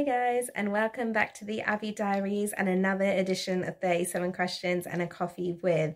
Hey guys, and welcome back to the Abby Diaries and another edition of 37 Questions and a Coffee with.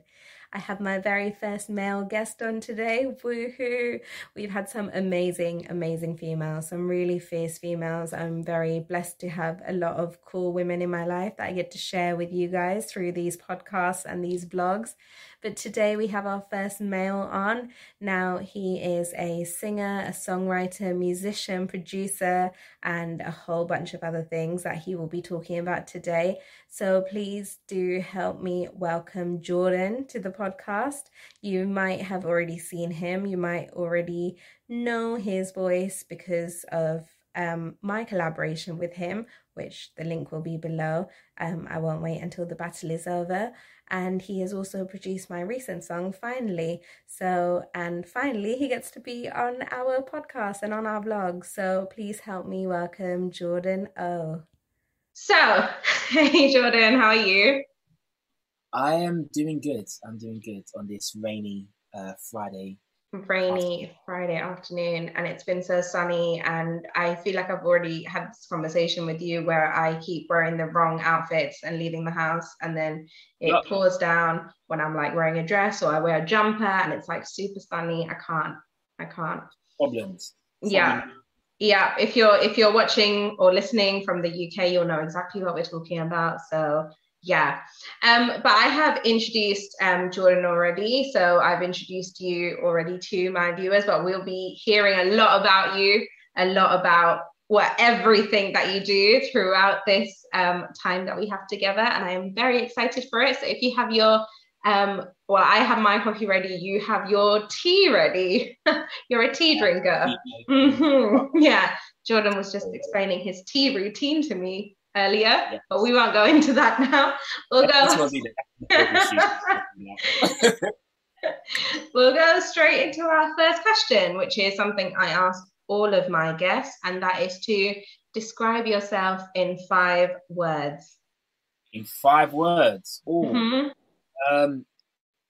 I have my very first male guest on today. Woohoo! We've had some amazing, amazing females, some really fierce females. I'm very blessed to have a lot of cool women in my life that I get to share with you guys through these podcasts and these vlogs. But today we have our first male on. Now, he is a singer, a songwriter, musician, producer, and a whole bunch of other things that he will be talking about today. So please do help me welcome Jordan to the podcast. You might have already seen him, you might already know his voice because of um, my collaboration with him, which the link will be below. Um, I won't wait until the battle is over. And he has also produced my recent song finally. So and finally he gets to be on our podcast and on our vlog. So please help me welcome jordan o. So hey jordan how are you? I am doing good. I'm doing good on this rainy uh, friday rainy Friday afternoon and it's been so sunny and I feel like I've already had this conversation with you where I keep wearing the wrong outfits and leaving the house and then it yep. pours down when I'm like wearing a dress or I wear a jumper and it's like super sunny. I can't I can't. Problems. Yeah. Yeah. If you're if you're watching or listening from the UK you'll know exactly what we're talking about. So yeah. Um, but I have introduced um, Jordan already. So I've introduced you already to my viewers, but we'll be hearing a lot about you, a lot about what everything that you do throughout this um, time that we have together. And I am very excited for it. So if you have your um, well, I have my coffee ready. You have your tea ready. You're a tea drinker. Mm-hmm. Yeah. Jordan was just explaining his tea routine to me earlier, yes. but we won't go into that now. We'll go. we'll go straight into our first question, which is something I ask all of my guests, and that is to describe yourself in five words. In five words. Oh, mm-hmm. um,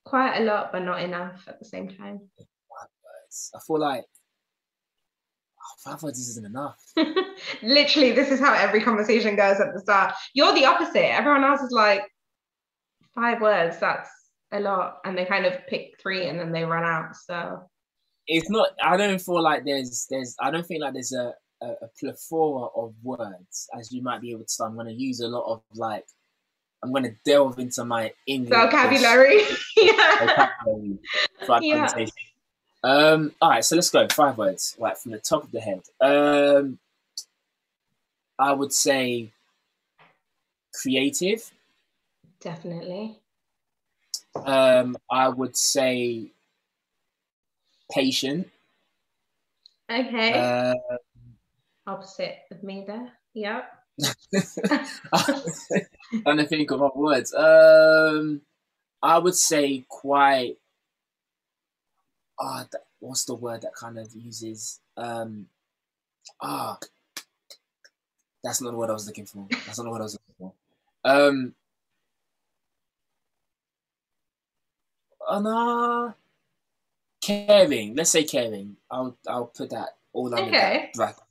quite a lot, but not enough at the same time. Five words. I feel like Oh, five words isn't enough. Literally, this is how every conversation goes at the start. You're the opposite. Everyone else is like, five words, that's a lot. And they kind of pick three and then they run out. So it's not, I don't feel like there's, there's, I don't think like there's a, a, a plethora of words as you might be able to. So I'm going to use a lot of like, I'm going to delve into my English vocabulary. yeah. Vocabulary yeah. Um, all right, so let's go. Five words, right from the top of the head. Um, I would say creative. Definitely. Um, I would say patient. Okay. Uh, Opposite of me there. Yeah. trying to think of other words. Um, I would say quite ah, oh, what's the word that kind of uses um ah that's not the word I was looking for. That's not the word I was looking for. Um uh, nah, caring. Let's say caring. I'll I'll put that all under okay. that bracket.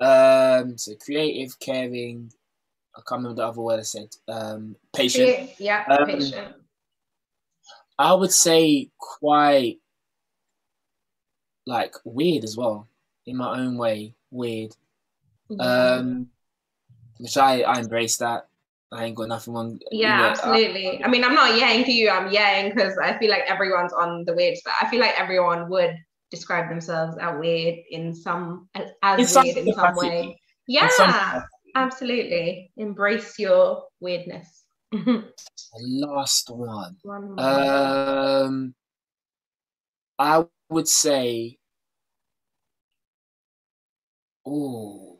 Um so creative, caring, I can't remember the other word I said. Um patient. Yeah, um, patient. I would say quite like weird as well in my own way weird. Um which i i embrace that. I ain't got nothing wrong yeah you know, absolutely. I, I mean i'm not yang to you i'm yang because i feel like everyone's on the weird but i feel like everyone would describe themselves as weird in some as, as weird in some way. yeah some absolutely. Embrace your weirdness. Last one, one um i would say Oh.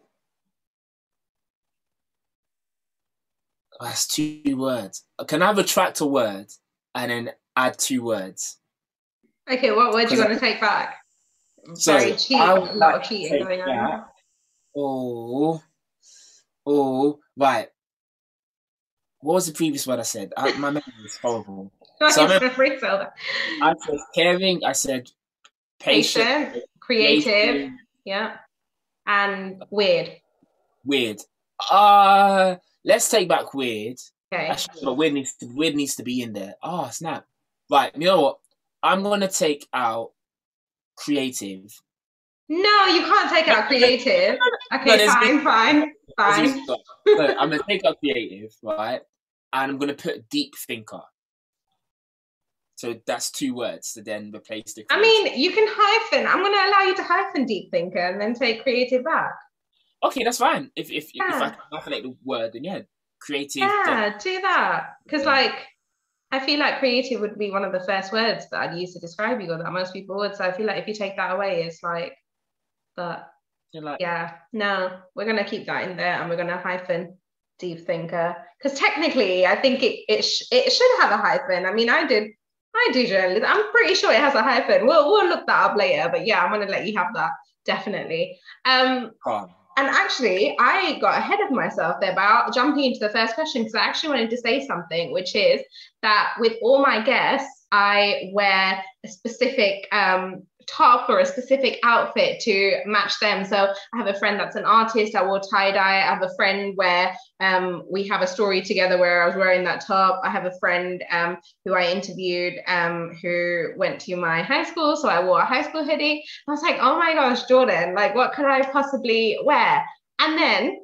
That's two words. Can I retract a word and then add two words? Okay, what word do you want to take back? So Very cheating, a lot like of cheating going on. Oh, oh, right. What was the previous word I said? I, my memory is horrible. so I, I said caring. I said patient, patient creative. creative. Yeah and weird. Weird. Uh let's take back weird. Okay. Actually, but weird needs to, weird needs to be in there. Oh snap! Right, you know what? I'm gonna take out creative. No, you can't take out creative. Okay, no, fine, fine, fine. I'm gonna take out creative, right? And I'm gonna put deep thinker. So that's two words to then replace the. Creative. I mean, you can hyphen. I'm gonna allow you to hyphen deep thinker and then take creative back. Okay, that's fine. If if, yeah. if I can hyphenate the word, then yeah, creative. Yeah, do that. Because yeah. like I feel like creative would be one of the first words that I'd use to describe you or that most people would. So I feel like if you take that away, it's like but like, yeah, no, we're gonna keep that in there and we're gonna hyphen deep thinker. Because technically I think it it, sh- it should have a hyphen. I mean I did I do journalism. I'm pretty sure it has a hyphen. We'll we'll look that up later. But yeah, I'm gonna let you have that, definitely. Um and actually, I got ahead of myself there by jumping into the first question because I actually wanted to say something, which is that with all my guests, I wear a specific um, top or a specific outfit to match them. So I have a friend that's an artist. I wore tie dye. I have a friend where um, we have a story together where I was wearing that top. I have a friend um, who I interviewed um, who went to my high school. So I wore a high school hoodie. I was like, oh my gosh, Jordan, like what could I possibly wear? And then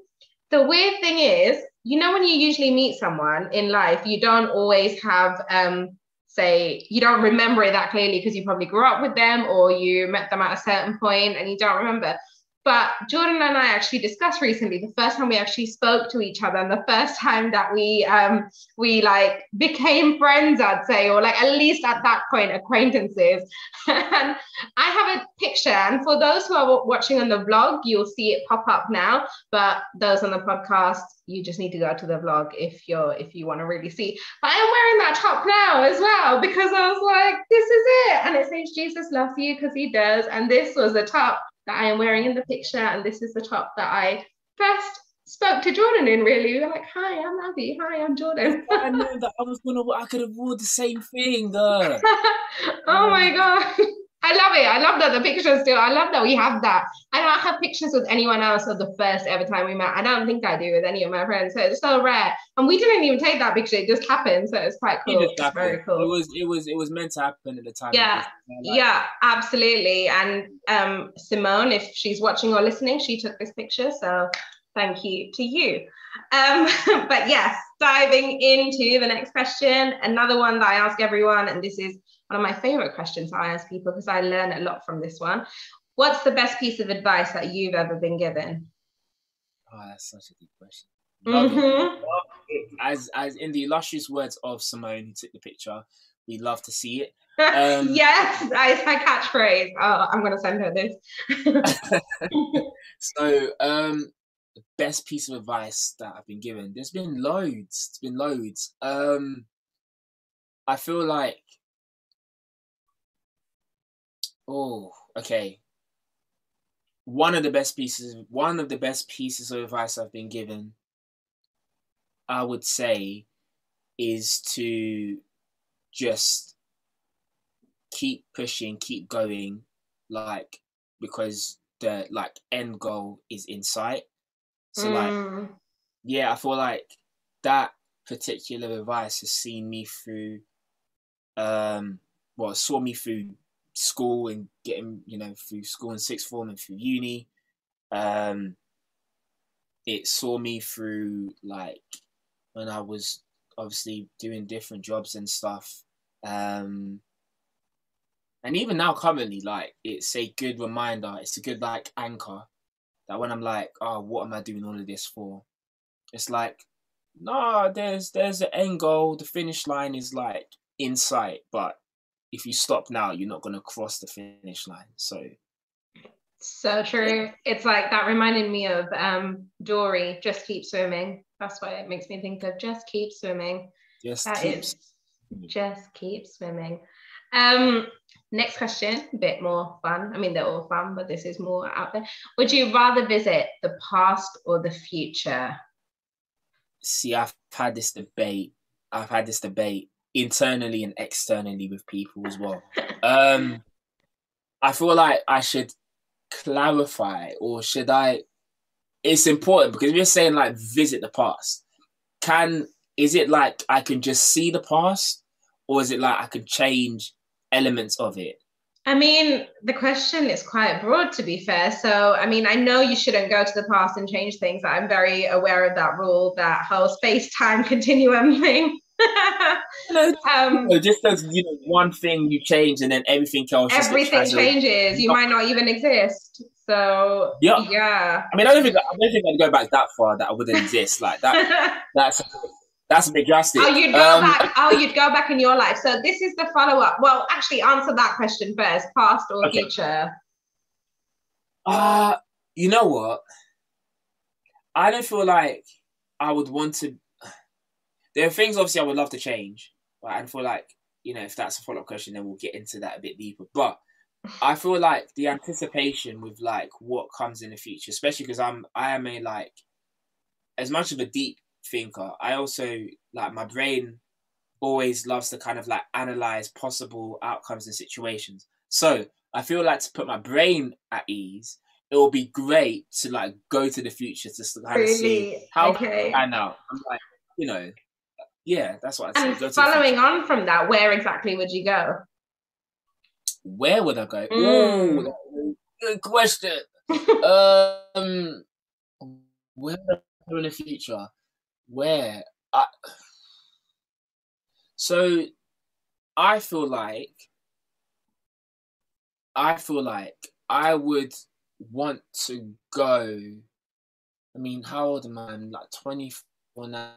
the weird thing is, you know, when you usually meet someone in life, you don't always have um, say you don't remember it that clearly because you probably grew up with them or you met them at a certain point and you don't remember. But Jordan and I actually discussed recently the first time we actually spoke to each other and the first time that we um we like became friends, I'd say, or like at least at that point acquaintances. and I have a picture, and for those who are watching on the vlog, you'll see it pop up now. But those on the podcast, you just need to go to the vlog if you're if you want to really see. But I'm wearing that top now as well because I was like, this is it, and it says Jesus loves you because he does, and this was the top that I am wearing in the picture, and this is the top that I first spoke to Jordan in. Really, we were like, "Hi, I'm Abby. Hi, I'm Jordan." I know that I was gonna. I could have wore the same thing. Uh. oh my god. I love it. I love that the pictures still. I love that we have that. I don't have pictures with anyone else of the first ever time we met. I don't think I do with any of my friends. So it's so rare. And we didn't even take that picture. It just happened. So it's quite cool. It it's very cool. It was it was it was meant to happen at the time. Yeah. Like, yeah, absolutely. And um Simone, if she's watching or listening, she took this picture. So thank you to you. Um, but yes, diving into the next question, another one that I ask everyone, and this is one of my favorite questions I ask people because I learn a lot from this one. What's the best piece of advice that you've ever been given? Oh, that's such a good question. Mm-hmm. As as in the illustrious words of Simone, who took the picture, we love to see it. Um, yes, that is my catchphrase. Oh, I'm gonna send her this. so, um, the best piece of advice that I've been given. There's been loads. It's been loads. Um, I feel like Oh, okay. One of the best pieces, one of the best pieces of advice I've been given, I would say, is to just keep pushing, keep going, like because the like end goal is in sight. So mm. like, yeah, I feel like that particular advice has seen me through, um, well, saw me through school and getting you know through school and sixth form and through uni. Um it saw me through like when i was obviously doing different jobs and stuff. Um and even now currently like it's a good reminder it's a good like anchor that when i'm like oh what am i doing all of this for? It's like no there's there's an end goal. The finish line is like in sight. But if you stop now, you're not going to cross the finish line. So, so true. It's like that reminded me of um, Dory, just keep swimming. That's why it makes me think of just keep swimming. Just that keep is, just keep swimming. Um, next question, a bit more fun. I mean, they're all fun, but this is more out there. Would you rather visit the past or the future? See, I've had this debate. I've had this debate internally and externally with people as well. Um, I feel like I should clarify, or should I? it's important because we're saying like visit the past. Can is it like I can just see the past, or is it like I can change elements of it? I mean, the question is quite broad to be fair. So, I mean, I know you shouldn't go to the past and change things. I'm very aware of that rule, that whole space time continuum thing. um, just as you know, one thing you change and then everything else. Everything changes. You might not even exist. So yeah, yeah. I mean, I don't think I don't think I'd go back that far. That I wouldn't exist like that. that's that's a bit drastic. Oh, you'd go um, back. Oh, you'd go back in your life. So this is the follow up. Well, actually, answer that question first: past or okay. future? Uh you know what? I don't feel like I would want to. There are things obviously I would love to change, but I feel like you know if that's a follow up question, then we'll get into that a bit deeper. But I feel like the anticipation with like what comes in the future, especially because I'm I am a like as much of a deep thinker. I also like my brain always loves to kind of like analyze possible outcomes and situations. So I feel like to put my brain at ease, it will be great to like go to the future to kind really? of see how okay. I know. I'm like, you know, yeah, that's what I say. And following on from that, where exactly would you go? Where would I go? Mm. Ooh, good question. um, where in the future? where I so I feel like I feel like I would want to go. I mean, how old am I? I'm like 24 now.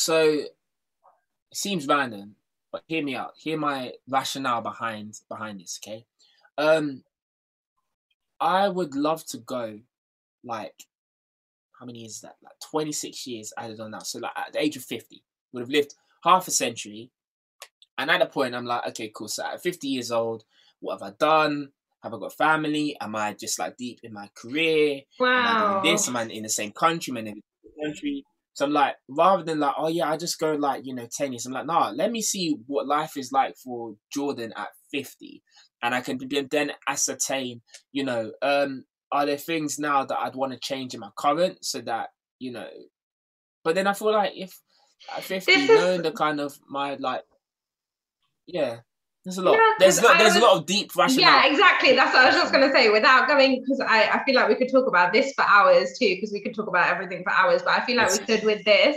So it seems random, but hear me out. Hear my rationale behind behind this, okay? Um I would love to go like how many years is that? Like 26 years added on that. So like at the age of 50, would have lived half a century. And at a point, I'm like, okay, cool. So at 50 years old, what have I done? Have I got family? Am I just like deep in my career? Wow. Am I doing this? Am I in the same country? Am I in the country? So I'm like, rather than like, oh yeah, I just go like, you know, 10 years. I'm like, nah, let me see what life is like for Jordan at 50. And I can then ascertain, you know, um, are there things now that I'd want to change in my current so that you know? But then I feel like if at fifty, is... knowing the kind of my like, yeah, there's a lot. Yeah, there's a lot, there's was, a lot of deep rationale. Yeah, exactly. That's what I was just gonna say. Without going, because I, I feel like we could talk about this for hours too, because we could talk about everything for hours. But I feel like we could with this.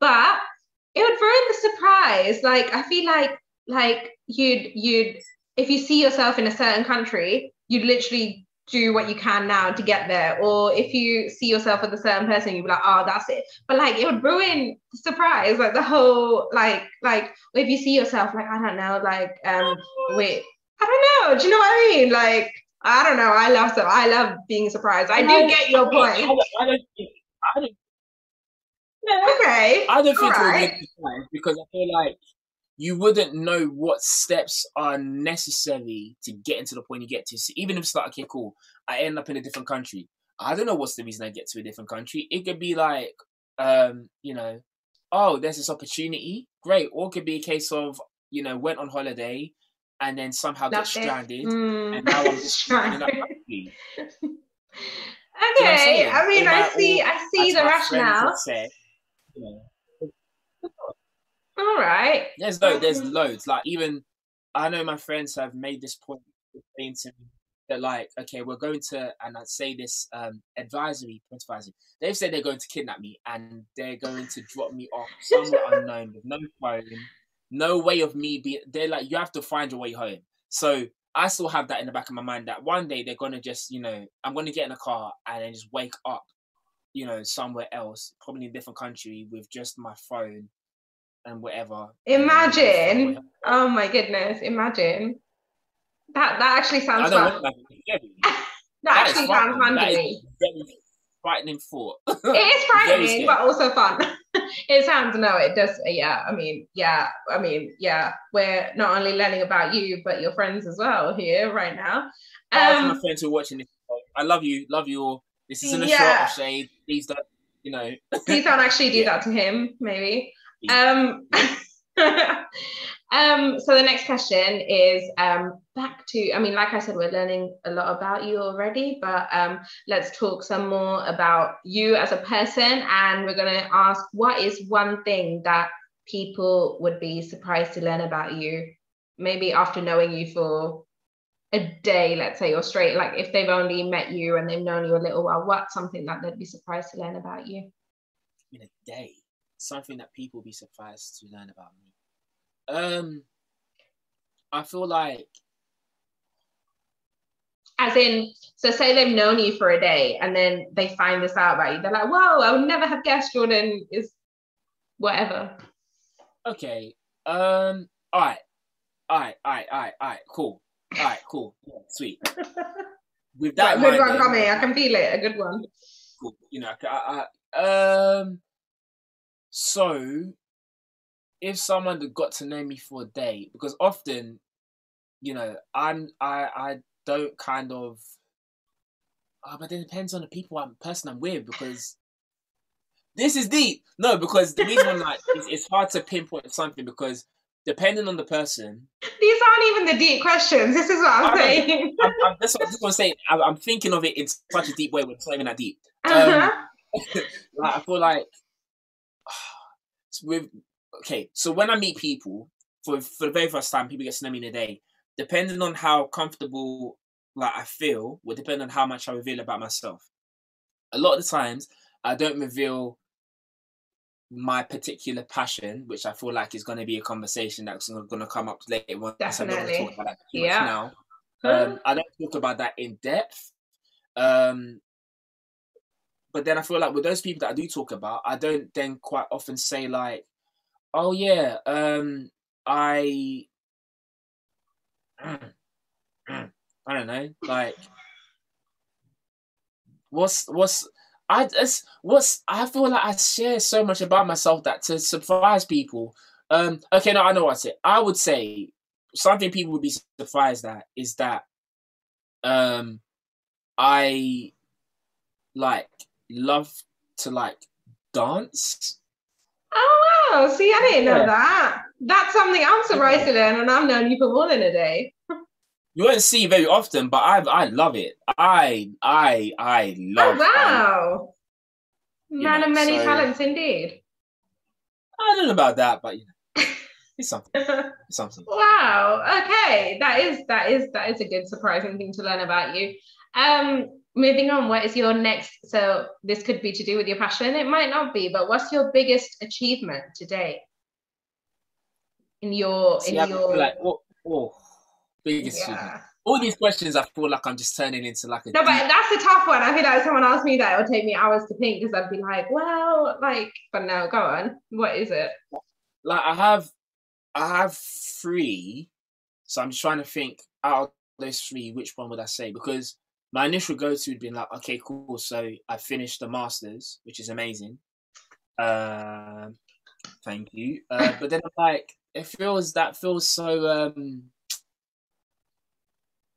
But it would ruin the surprise. Like I feel like like you'd you'd if you see yourself in a certain country, you'd literally do what you can now to get there. Or if you see yourself with a certain person, you'd be like, oh, that's it. But like it would ruin the surprise, like the whole like like if you see yourself like, I don't know, like um wait, I don't know. Do you know what I mean? Like, I don't know. I love stuff. I love being surprised. I do get your point. I don't, I don't, I don't yeah, okay. I don't think right. it would because I feel like you wouldn't know what steps are necessary to get into the point you get to. So even if it's like, okay, cool, I end up in a different country. I don't know what's the reason I get to a different country. It could be like, um, you know, oh, there's this opportunity, great. Or it could be a case of, you know, went on holiday and then somehow got stranded, mm. and now I'm just stranded. okay, you know I mean, I see, I see the rationale. Said, you know, all right. There's loads. There's loads. Like even I know my friends have made this point saying to me that like, okay, we're going to, and I'd say this um, advisory, advisory. They've said they're going to kidnap me and they're going to drop me off somewhere unknown with no phone, no way of me being. They're like, you have to find your way home. So I still have that in the back of my mind that one day they're gonna just, you know, I'm gonna get in a car and then just wake up, you know, somewhere else, probably in a different country with just my phone and whatever. Imagine. Oh my goodness. Imagine. That that actually sounds fun. that, that actually sounds fun to me. Frightening thought. it is frightening, but also fun. it sounds no, it does. Yeah, I mean, yeah, I mean, yeah. We're not only learning about you, but your friends as well here right now. Um, my friends who are watching this, I love you, love you all. This isn't a yeah. shot of shade. Please don't, you know. Please don't actually do yeah. that to him, maybe. Um, um, so the next question is um, back to, I mean, like I said, we're learning a lot about you already, but um, let's talk some more about you as a person. And we're going to ask, what is one thing that people would be surprised to learn about you? Maybe after knowing you for a day, let's say, or straight, like if they've only met you and they've known you a little while, what's something that they'd be surprised to learn about you? In a day, something that people be surprised to learn about me. Um, I feel like, as in, so say they've known you for a day and then they find this out about you. They're like, "Whoa, I would never have guessed Jordan is whatever." Okay. Um. All right. All right. All right. All right. All right. Cool. All right. Cool. Yeah, sweet. With that, good one coming. I can feel it. A good one. Cool. You know, I, I, um. So if someone got to know me for a day, because often, you know, I'm I I don't kind of. Oh, but it depends on the people I'm person I'm with because this is deep. No, because the reason I'm like it's, it's hard to pinpoint something because depending on the person. These aren't even the deep questions. This is what I'm, I'm saying. I'm, I'm, that's what I just to say. I'm, I'm, thinking of it in such a deep way. We're not even that deep. Uh-huh. Um, like, I feel like with okay, so when I meet people for for the very first time, people get to know me in a day. Depending on how comfortable like I feel, will depend on how much I reveal about myself. A lot of the times, I don't reveal my particular passion, which I feel like is going to be a conversation that's going to come up later on. Definitely. yeah. Now, um, I don't talk about that in depth. Um, but then I feel like with those people that I do talk about, I don't then quite often say like, Oh yeah, um, I, I don't know, like, what's what's I just what's I feel like I share so much about myself that to surprise people. Um, okay, no, I know what I say. I would say something people would be surprised at is that um, I like love to like dance. Oh wow! See, I didn't know yeah. that. That's something I'm surprised to learn, and I've known you for more than a day. you won't see very often, but I I love it. I I I love. Oh wow! Man know, of many so, talents, indeed. I don't know about that, but you know, it's something. It's something. wow. Okay, that is that is that is a good surprising thing to learn about you. Um, moving on, what is your next? So this could be to do with your passion. It might not be, but what's your biggest achievement today? In your in See, your like oh, oh biggest yeah. achievement. All these questions, I feel like I'm just turning into like a. No, deep... but that's a tough one. I feel like if someone asked me that, it would take me hours to think because I'd be like, well, like, but no, go on. What is it? Like I have, I have three, so I'm just trying to think out of those three, which one would I say? Because my initial go to would be like, okay, cool. So I finished the masters, which is amazing. Uh, thank you. Uh, but then I'm like, it feels that feels so. um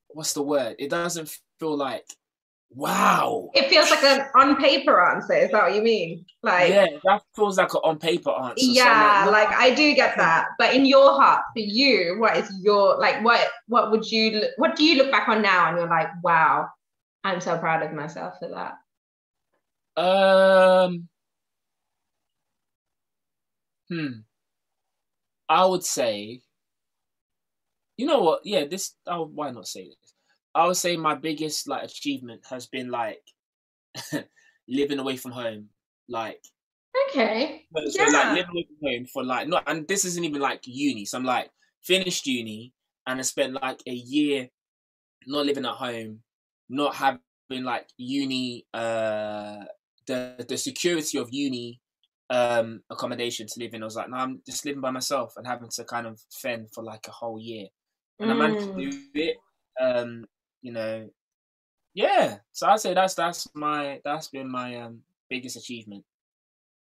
What's the word? It doesn't feel like wow. It feels like an on paper answer. Is that what you mean? Like yeah, that feels like an on paper answer. Yeah, so like, like I do get that. But in your heart, for you, what is your like? What what would you? What do you look back on now and you're like, wow, I'm so proud of myself for that. Um. Hmm. I would say. You know what? Yeah, this. Oh, why not say this? I would say my biggest like achievement has been like living away from home. Like. Okay. So, yeah. like living away from home for like not, and this isn't even like uni. So I'm like finished uni and I spent like a year not living at home not having like uni uh the the security of uni um accommodation to live in. I was like, no, I'm just living by myself and having to kind of fend for like a whole year. And mm. I managed to mm. do it. Um, you know, yeah. So I'd say that's that's my that's been my um biggest achievement.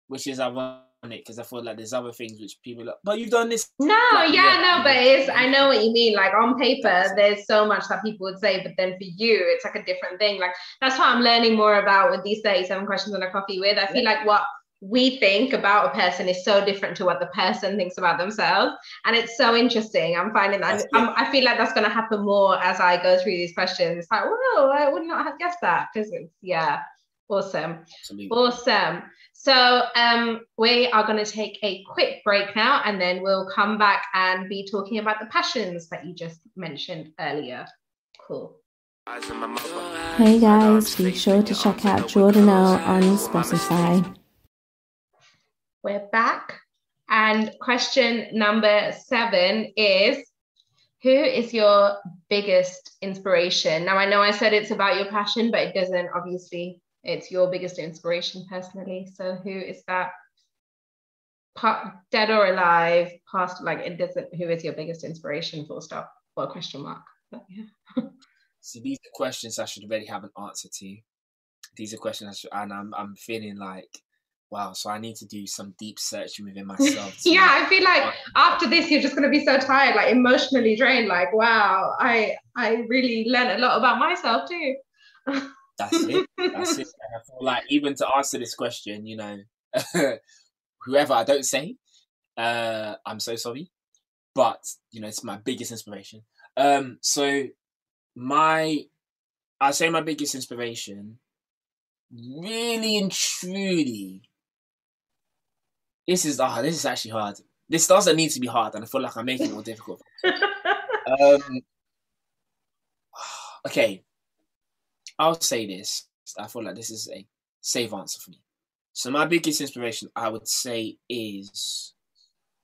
Which is ironic because I feel like there's other things which people like, but you've done this. No, like, yeah, yeah, no, but it's I know what you mean. Like on paper, there's so much that people would say, but then for you, it's like a different thing. Like that's what I'm learning more about with these 37 questions on a coffee with. I feel like what we think about a person is so different to what the person thinks about themselves. And it's so interesting. I'm finding that I'm, i feel like that's going to happen more as I go through these questions. It's like, whoa, I would not have guessed that because it's, yeah, awesome. Absolutely. Awesome. So um, we are going to take a quick break now and then we'll come back and be talking about the passions that you just mentioned earlier. Cool. Hey guys, be sure to check out Jordan L on Spotify. We're back. And question number seven is Who is your biggest inspiration? Now, I know I said it's about your passion, but it doesn't, obviously, it's your biggest inspiration personally. So, who is that? Part, dead or alive, past, like it doesn't, who is your biggest inspiration, full stop, or question mark? But yeah. See, these are questions I should already have an answer to. These are questions, should, and I'm, I'm feeling like wow, so I need to do some deep searching within myself. yeah, I feel like after this, you're just going to be so tired, like emotionally drained. Like, wow, I I really learned a lot about myself too. That's it. That's it. And I feel like even to answer this question, you know, whoever I don't say, uh, I'm so sorry, but you know, it's my biggest inspiration. Um, so my, I say my biggest inspiration, really and truly this is ah, oh, this is actually hard. This doesn't need to be hard, and I feel like I'm making it more difficult. um, okay, I'll say this. I feel like this is a safe answer for me. So my biggest inspiration, I would say, is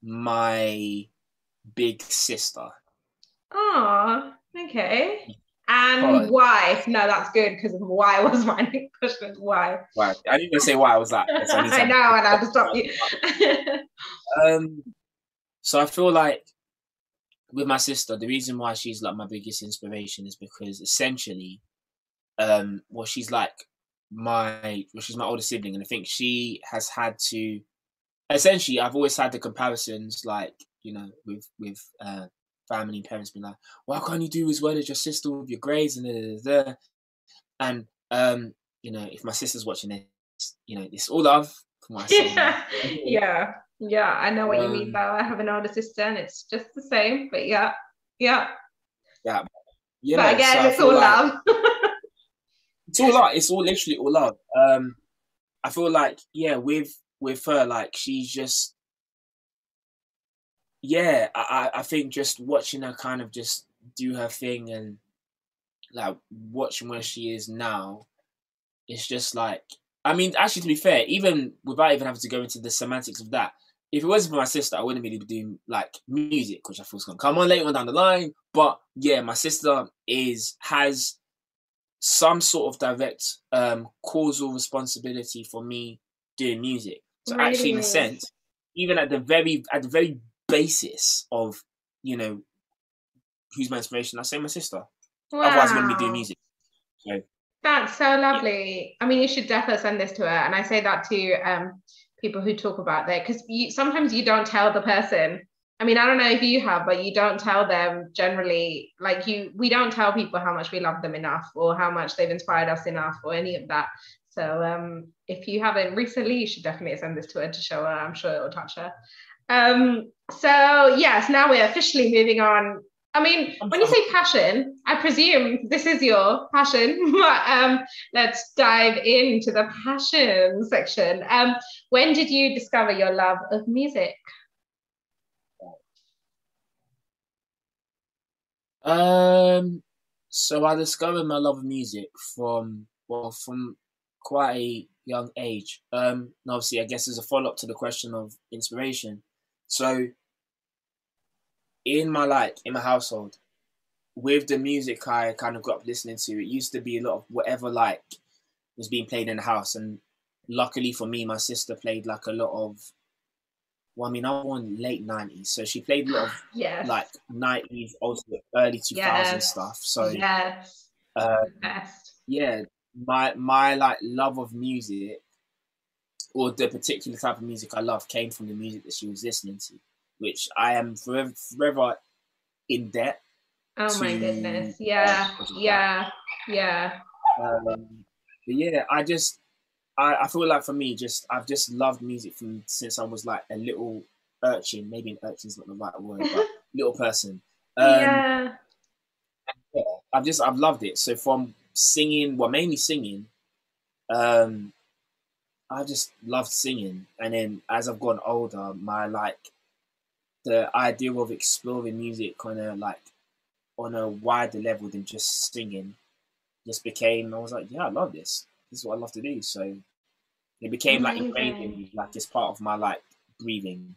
my big sister. Ah, okay. And why? No, that's good because why was my next question. Why? Why? I didn't even say why I was that. I know, and I had to stop you. um, so I feel like with my sister, the reason why she's like my biggest inspiration is because essentially, um, well, she's like my, well, she's my older sibling, and I think she has had to. Essentially, I've always had the comparisons, like you know, with with uh, family and parents being like, why can't you do as well as your sister with your grades and da, da, da. and um, you know, if my sister's watching this, you know, it's all love. yeah, yeah, yeah. I know what um, you mean. Though I have an older sister, and it's just the same. But yeah, yeah, yeah. You know, but again, so it's all like, love. it's all love. It's all literally all love. Um, I feel like yeah, with with her, like she's just yeah, I, I think just watching her kind of just do her thing and like watching where she is now, it's just like I mean, actually to be fair, even without even having to go into the semantics of that, if it wasn't for my sister, I wouldn't really be doing like music, which I thought was gonna come on later on down the line. But yeah, my sister is has some sort of direct um causal responsibility for me doing music. So really? actually in a sense, even at the very at the very basis of you know who's my inspiration. I say my sister. Wow. Otherwise, I wouldn't be doing music. So that's so lovely. Yeah. I mean, you should definitely send this to her, and I say that to um, people who talk about that because sometimes you don't tell the person. I mean, I don't know if you have, but you don't tell them generally. Like you, we don't tell people how much we love them enough, or how much they've inspired us enough, or any of that. So um, if you haven't recently, you should definitely send this to her to show her. I'm sure it will touch her. Um, so yes, now we're officially moving on. I mean, when you say passion, I presume this is your passion, but um, let's dive into the passion section. Um, when did you discover your love of music? Um, so I discovered my love of music from well from quite a young age. Um, and obviously, I guess as a follow up to the question of inspiration. So in my like in my household, with the music I kind of grew up listening to, it used to be a lot of whatever like was being played in the house. And luckily for me, my sister played like a lot of well, I mean, I was born late nineties, so she played a lot of yes. like nineties, also early two thousand yes. stuff. So yes, uh, yeah, my my like love of music or the particular type of music I love came from the music that she was listening to, which I am forever, forever in debt. Oh to, my goodness! Yeah, yeah, yeah. Um, but yeah, I just I, I feel like for me, just I've just loved music from since I was like a little urchin. Maybe an urchin's not the right word, but little person. Um, yeah. yeah. I've just I've loved it. So from singing, well, mainly singing, um, I just loved singing, and then as I've gotten older, my like the idea of exploring music kind of like on a wider level than just singing just became I was like, yeah, I love this. This is what I love to do. So it became like ingrained in me, like just part of my like breathing.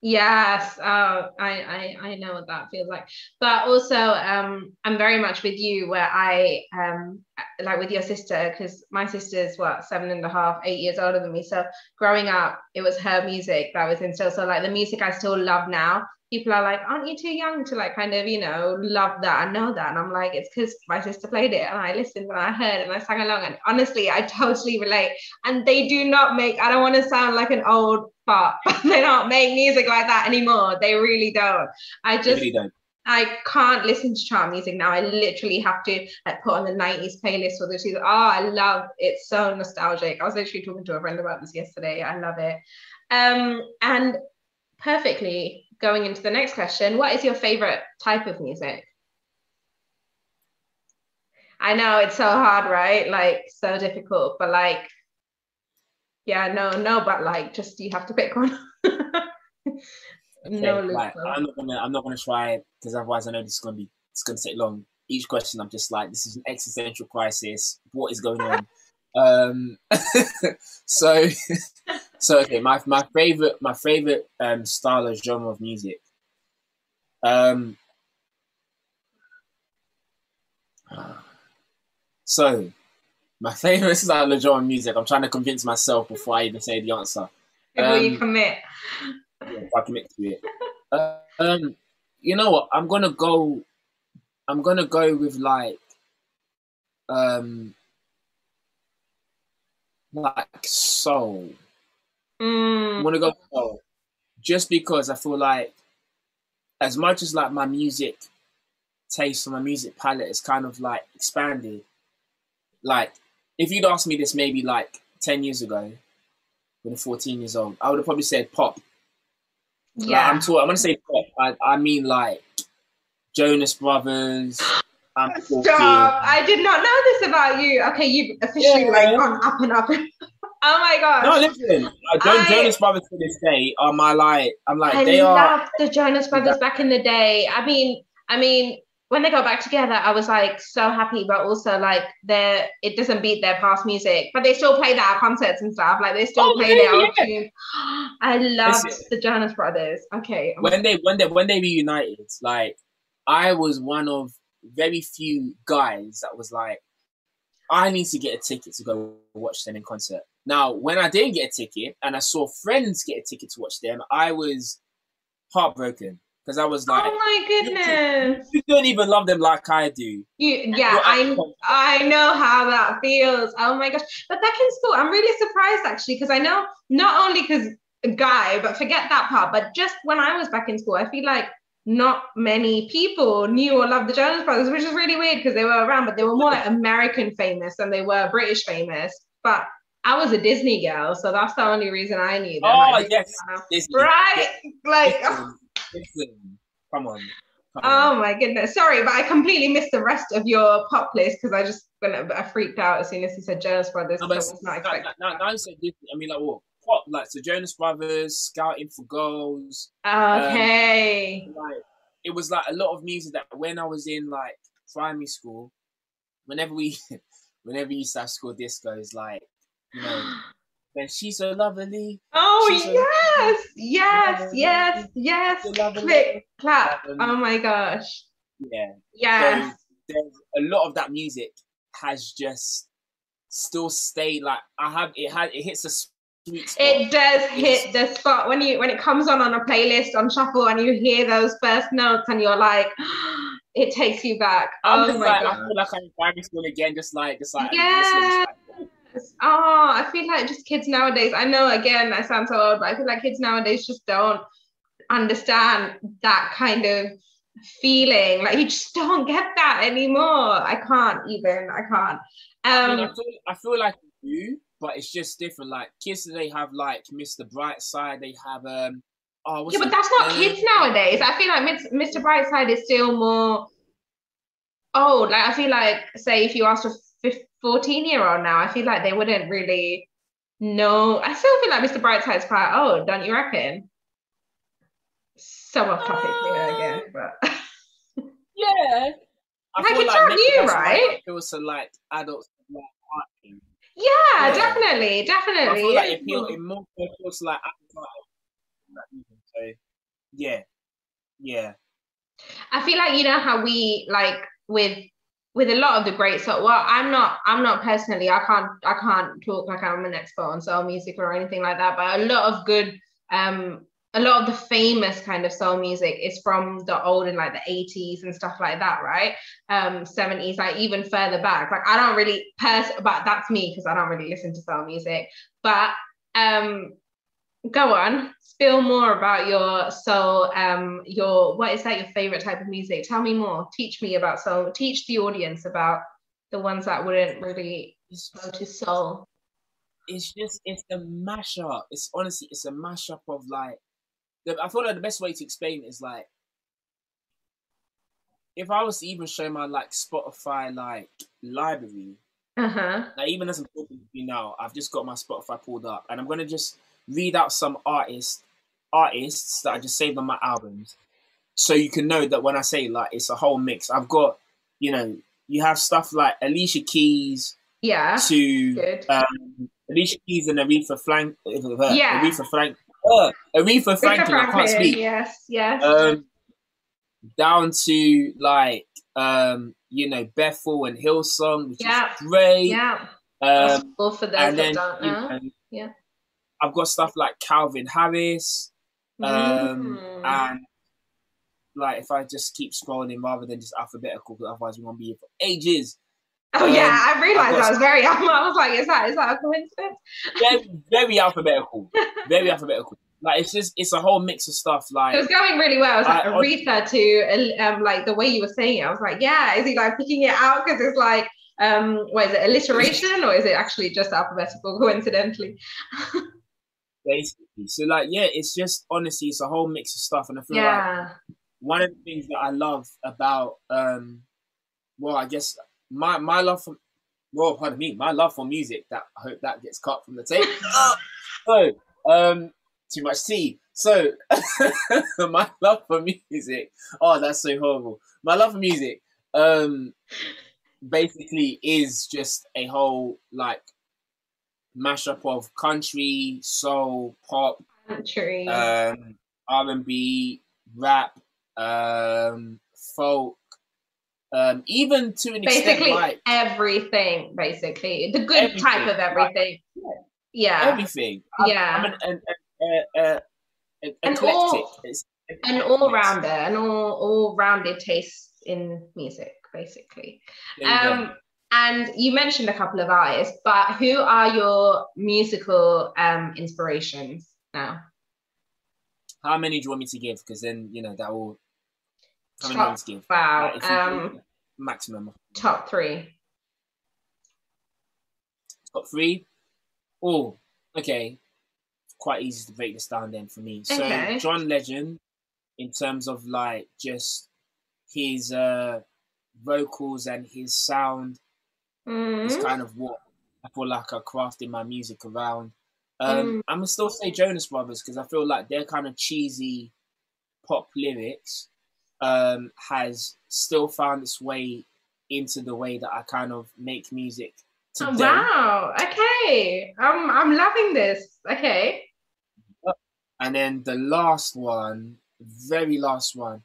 Yes, uh, I, I I know what that feels like. But also, um, I'm very much with you where I um like with your sister because my sister's what seven and a half, eight years older than me. So growing up, it was her music that was instilled. So like the music I still love now people are like, aren't you too young to like kind of, you know, love that and know that? And I'm like, it's because my sister played it and I listened and I heard and I sang along. And honestly, I totally relate. And they do not make, I don't want to sound like an old fart, but they don't make music like that anymore. They really don't. I just really don't. I can't listen to chart music now. I literally have to like put on the 90s playlist for the two. Oh, I love it. So nostalgic. I was literally talking to a friend about this yesterday. I love it. Um, and perfectly going into the next question, what is your favorite type of music? I know it's so hard, right? Like so difficult, but like, yeah, no, no, but like, just you have to pick one. okay, no, like, I'm not gonna, I'm not gonna try because otherwise I know this is gonna be, it's gonna take long. Each question, I'm just like, this is an existential crisis. What is going on? Um, so so okay, my my favorite my favorite um style of genre of music. Um. So, my favorite style of genre of music. I'm trying to convince myself before I even say the answer. Before um, you commit. Yeah, I commit to it. um, you know what? I'm gonna go. I'm gonna go with like, um, like soul. Mm. I want to go soul, just because I feel like, as much as like my music taste or my music palette is kind of like expanded. Like, if you'd asked me this maybe like ten years ago, when I'm 14 years old, I would have probably said pop. Yeah, like, I'm talking. I'm gonna say pop. I, I mean like Jonas Brothers. Stop! I did not know this about you. Okay, you've officially yeah. like gone up and up. Oh my god! No, listen. Uh, I, Jonas Brothers to this day are my like. I'm like I they loved the Jonas Brothers back in the day. I mean, I mean, when they got back together, I was like so happy, but also like their it doesn't beat their past music. But they still play that at concerts and stuff. Like they still oh, play their old tune. I loved listen, the Jonas Brothers. Okay. When they when they when they reunited, like I was one of very few guys that was like, I need to get a ticket to go watch them in concert. Now, when I didn't get a ticket and I saw friends get a ticket to watch them, I was heartbroken because I was oh like, "Oh my goodness, you, don't even love them like I do." You, yeah, I I know how that feels. Oh my gosh, but back in school, I'm really surprised actually because I know not only because a guy, but forget that part, but just when I was back in school, I feel like not many people knew or loved the Jonas Brothers, which is really weird because they were around, but they were more like American famous than they were British famous. But I was a Disney girl, so that's the only reason I knew them. Oh yes, Disney. right? Like, listen, listen. Oh. come on. Come oh on. my goodness, sorry, but I completely missed the rest of your pop list because I just I freaked out as soon as you said Jonas Brothers. No, but, I was not expecting. Now, now, you said Disney, I mean, like what? Pop, like the Jonas Brothers, Scouting for Girls. Okay. Um, like it was like a lot of music that when I was in like primary school, whenever we, whenever we used to have school discos, like you know, then she's so lovely. Oh yes, so yes, yes, yes, yes. Click, clap. Um, oh my gosh. Yeah. Yes. So a lot of that music has just still stayed like I have it had it hits a spot. It does hit the spot when you when it comes on on a playlist on shuffle and you hear those first notes and you're like it takes you back. I'm oh my like, god. I feel like I'm in primary school again, just like just like yeah. Oh, I feel like just kids nowadays. I know again, I sound so old, but I feel like kids nowadays just don't understand that kind of feeling. Like you just don't get that anymore. I can't even. I can't. Um, I, mean, I, feel, I feel like you, but it's just different. Like kids they have like Mr. Brightside. They have um. Oh, yeah, but that's not kids nowadays. I feel like Mr. Brightside is still more old. Like I feel like, say, if you asked a 14 year old now, I feel like they wouldn't really know. I still feel like Mr. Brightside's quite old, don't you reckon? So off topic uh, here again, but yeah. I like it's like not new, right? It was to like adults yeah, yeah, definitely, definitely. I feel like it, feel, it more feels like so yeah, yeah. I feel like you know how we like with with a lot of the great so well i'm not i'm not personally i can't i can't talk like i'm an expert on soul music or anything like that but a lot of good um a lot of the famous kind of soul music is from the old in like the 80s and stuff like that right? Um 70s like even further back. Like i don't really pers but that's me because i don't really listen to soul music. But um go on. Spill more about your soul um your what is that your favorite type of music? Tell me more. Teach me about soul teach the audience about the ones that wouldn't really go to soul. It's just it's a mashup. It's honestly it's a mashup of like i feel like the best way to explain it is like if i was to even show my like spotify like library uh-huh. Like even as I'm talking to you now, I've just got my Spotify pulled up, and I'm gonna just read out some artists artists that I just saved on my albums, so you can know that when I say like it's a whole mix. I've got you know you have stuff like Alicia Keys, yeah, to um, Alicia Keys and Aretha Frank, uh, yeah, Aretha Frank, uh, Aretha Franklin. I can't speak. Yes, yes. Um, down to like um, you know Bethel and Hillsong, which yeah. is great. Yeah. Um, for those and then, don't know. You know, yeah. I've got stuff like Calvin Harris, um, mm. and like if I just keep scrolling rather than just alphabetical, because otherwise we won't be here for ages. Oh um, yeah, I realized I was very. I was like, is that is that a coincidence? very, very alphabetical, very alphabetical. Like it's just it's a whole mix of stuff. Like it was going really well. I was like I, Aretha to um like the way you were saying it. I was like, yeah, is he like picking it out because it's like um what is it alliteration or is it actually just alphabetical coincidentally? basically. So like, yeah, it's just honestly, it's a whole mix of stuff, and I feel yeah. like one of the things that I love about, um, well, I guess my my love for, well, pardon me, my love for music. That I hope that gets cut from the tape. so, um, too much tea. So, my love for music. Oh, that's so horrible. My love for music, um, basically is just a whole like mashup of country, soul, pop, country, um, R and B, rap, um, folk, um, even to an basically extent, like everything. Basically, the good everything. type of everything. Like, yeah, everything. Yeah, I'm, I'm an, an, an, an, an eclectic. All, an all rounder, an all all rounded taste in music, basically. Um, and you mentioned a couple of artists, but who are your musical um, inspirations now? How many do you want me to give? Because then you know that will. Top. Wow. Um, maximum. Top three. Top three. Oh, okay. Quite easy to break this down then for me. So okay. John Legend, in terms of like just his uh vocals and his sound mm. is kind of what I feel like I crafted my music around. Um, mm. I'm gonna still say Jonas Brothers because I feel like they're kind of cheesy pop lyrics um, has still found its way into the way that I kind of make music. Oh, wow. Okay. I'm I'm loving this. Okay. And then the last one, very last one,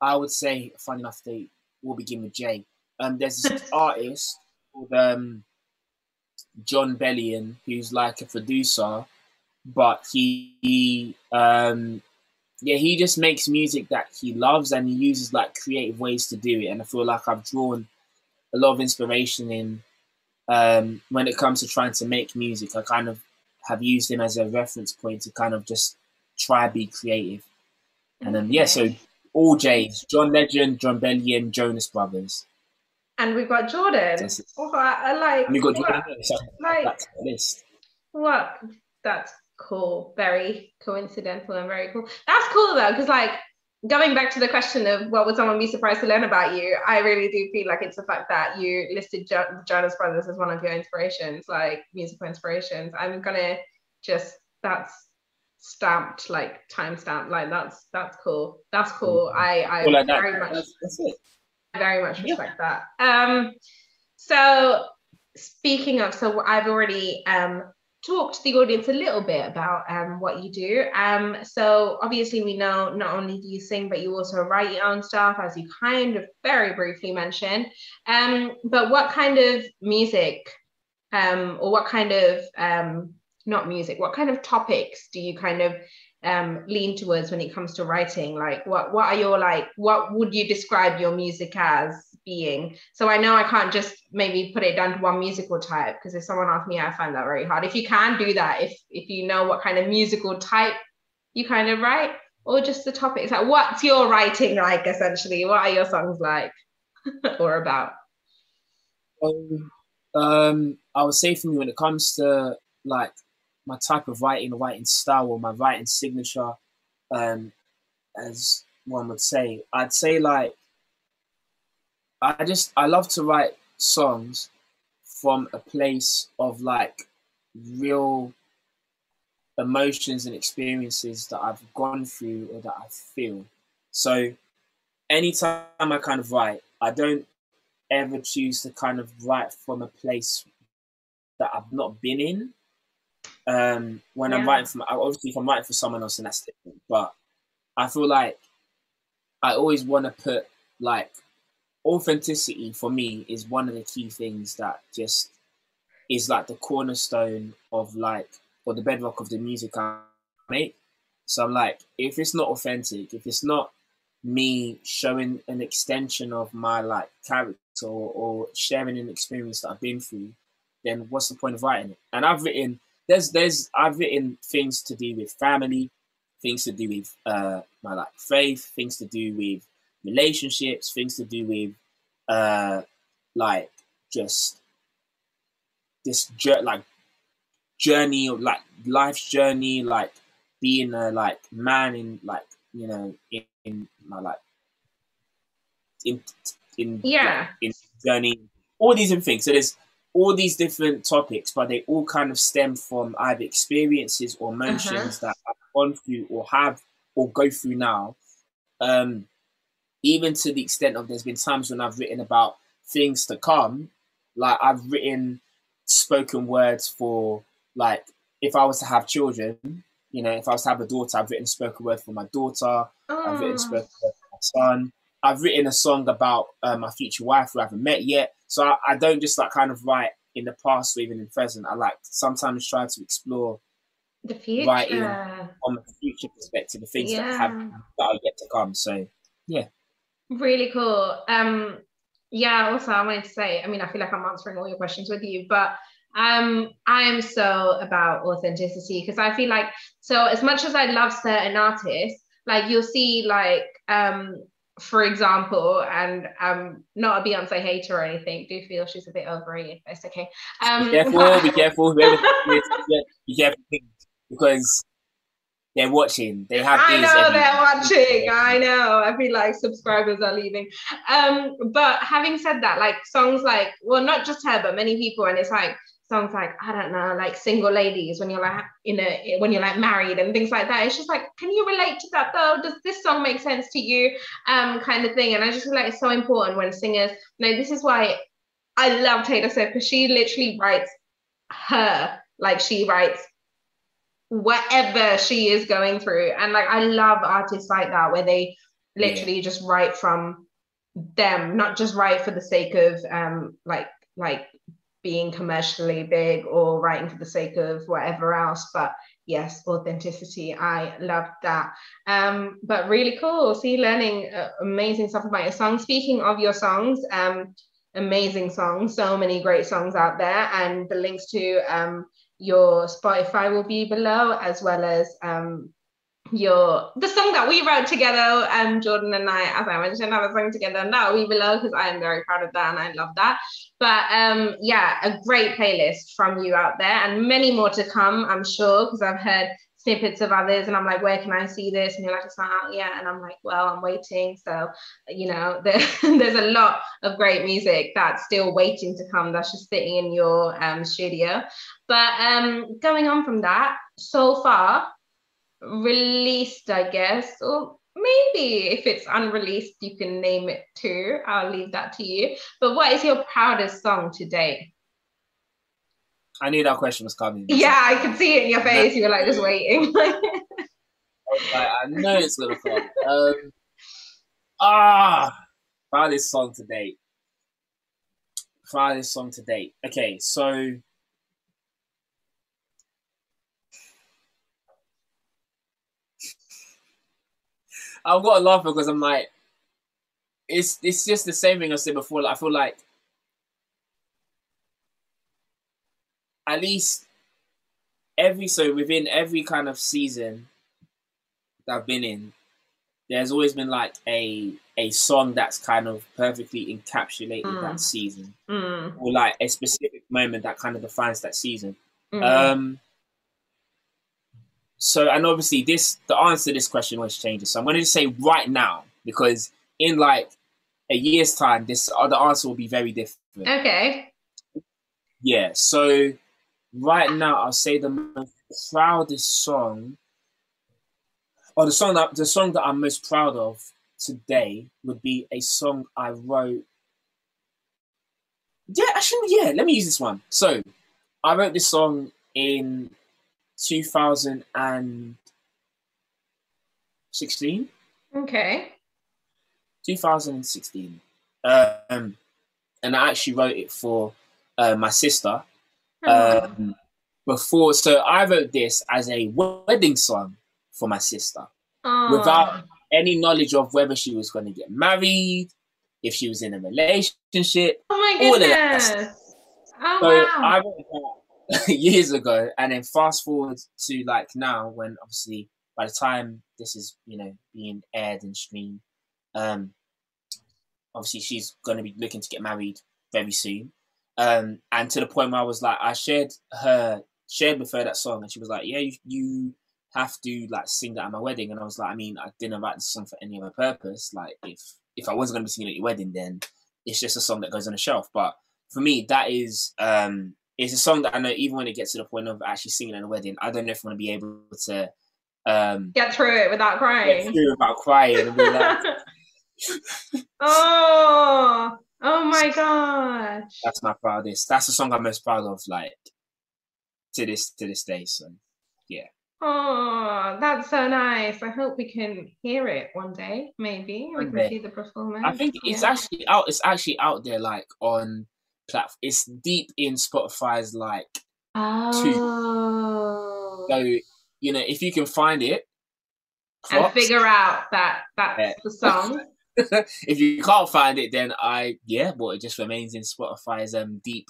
I would say, funny enough, they will begin with J. Um, there's this artist called um, Jon Bellion, who's like a producer, but he, he um, yeah, he just makes music that he loves and he uses like creative ways to do it. And I feel like I've drawn a lot of inspiration in um, when it comes to trying to make music. I kind of have used him as a reference point to kind of just try be creative. And then, yeah, so all J's John Legend, Jon Bellion, Jonas Brothers. And we've got Jordan. Oh, I, I like. we got Jordan. like, list. What? That's cool. Very coincidental and very cool. That's cool though, because like going back to the question of what would someone be surprised to learn about you, I really do feel like it's the fact that you listed jo- Jonas Brothers as one of your inspirations, like musical inspirations. I'm gonna just that's stamped like time stamped like that's that's cool that's cool mm-hmm. i i well, like very much that's, that's very much respect yeah. that um so speaking of so i've already um talk to the audience a little bit about um, what you do. Um, so obviously we know not only do you sing, but you also write your own stuff, as you kind of very briefly mentioned. Um, but what kind of music um, or what kind of um, not music, what kind of topics do you kind of um, lean towards when it comes to writing? Like what what are your like what would you describe your music as? Being. So I know I can't just maybe put it down to one musical type because if someone asked me, I find that very hard. If you can do that, if if you know what kind of musical type you kind of write, or just the topics, like what's your writing like essentially? What are your songs like or about? Um, um, I would say for me when it comes to like my type of writing, writing style, or my writing signature, um, as one would say, I'd say like I just I love to write songs from a place of like real emotions and experiences that I've gone through or that I feel. So anytime I kind of write, I don't ever choose to kind of write from a place that I've not been in. Um, when yeah. I'm writing from obviously if I'm writing for someone else, and that's different. But I feel like I always want to put like authenticity for me is one of the key things that just is like the cornerstone of like or the bedrock of the music I make. So I'm like, if it's not authentic, if it's not me showing an extension of my like character or, sharing an experience that I've been through, then what's the point of writing it? And I've written there's there's I've written things to do with family, things to do with uh, my like faith, things to do with relationships, things to do with uh, like just this like journey of like life's journey, like being a like man in like you know in, in my like in in yeah like, in journey, all these different things. So there's all these different topics, but they all kind of stem from either experiences or emotions uh-huh. that I've gone through or have or go through now. Um, even to the extent of there's been times when I've written about things to come, like I've written spoken words for like if I was to have children, you know, if I was to have a daughter, I've written spoken word for my daughter, oh. I've written spoken word for my son. I've written a song about uh, my future wife who I haven't met yet. So I, I, don't just like kind of write in the past or even in the present. I like sometimes try to explore the future writing from a future perspective, the things yeah. that have that are yet to come. So yeah. Really cool. Um, yeah, also I wanted to say, I mean, I feel like I'm answering all your questions with you, but um, I am so about authenticity because I feel like so as much as I love certain artists, like you'll see like um for example, and um not a Beyonce hater or anything, do feel she's a bit overrated, but it's okay. Um be careful, be careful, be careful because they're watching. They have. I know they're watching. I know. I feel like subscribers are leaving. Um, but having said that, like songs like, well, not just her, but many people, and it's like songs like I don't know, like single ladies when you're like in a when you're like married and things like that. It's just like, can you relate to that though? Does this song make sense to you? Um, kind of thing. And I just feel like it's so important when singers. You know, this is why I love Taylor Swift because she literally writes her like she writes whatever she is going through. And like I love artists like that where they literally yeah. just write from them, not just write for the sake of um like like being commercially big or writing for the sake of whatever else, but yes, authenticity. I love that. Um, but really cool. See, learning uh, amazing stuff about your song. Speaking of your songs, um, amazing songs, so many great songs out there, and the links to um, your Spotify will be below, as well as um, your the song that we wrote together, um, Jordan and I, as I mentioned, have a song together, and that will be below because I am very proud of that and I love that. But um, yeah, a great playlist from you out there, and many more to come, I'm sure, because I've heard snippets of others and I'm like, where can I see this? And you're like, it's not out yet. And I'm like, well, I'm waiting. So, you know, there, there's a lot of great music that's still waiting to come that's just sitting in your um, studio. But um, going on from that, so far, released, I guess, or maybe if it's unreleased, you can name it too. I'll leave that to you. But what is your proudest song to date? I knew that question was coming. Yeah, I could see it in your face. You were like just waiting. I, like, I know it's gonna come. Um, ah, proudest song to date. Proudest song to date. Okay, so I've got to laugh because I'm like, it's it's just the same thing I said before. Like, I feel like at least every so within every kind of season that I've been in, there's always been like a a song that's kind of perfectly encapsulated mm. that season, mm. or like a specific moment that kind of defines that season. Mm. Um. So, and obviously, this the answer to this question always changes. So, I'm going to just say right now because in like a year's time, this the answer will be very different. Okay. Yeah. So right now, I'll say the most proudest song, or the song that the song that I'm most proud of today would be a song I wrote. Yeah, actually, yeah. Let me use this one. So, I wrote this song in 2016. Okay. 2016. Um, and I actually wrote it for uh, my sister um, before, so I wrote this as a wedding song for my sister without any knowledge of whether she was going to get married, if she was in a relationship. Oh my goodness! Oh, so wow. I wrote that years ago, and then fast forward to like now, when obviously by the time this is you know being aired and streamed, um, obviously she's going to be looking to get married very soon. Um, and to the point where I was like, I shared her, shared with her that song, and she was like, "Yeah, you, you have to like sing that at my wedding." And I was like, "I mean, I didn't write this song for any other purpose. Like, if if I wasn't going to be singing at your wedding, then it's just a song that goes on a shelf." But for me, that is um, it's a song that I know even when it gets to the point of actually singing at a wedding, I don't know if I'm going to be able to um, get through it without crying. Get through without crying. And be like, oh, Oh my gosh. That's my proudest. That's the song I'm most proud of, like to this to this day. So yeah. Oh, that's so nice. I hope we can hear it one day. Maybe we can see the performance. I think it's yeah. actually out. It's actually out there, like on platform. It's deep in Spotify's like. Oh. So you know, if you can find it, props. and figure out that that's yeah. the song. if you can't find it, then I yeah, well, it just remains in Spotify's um deep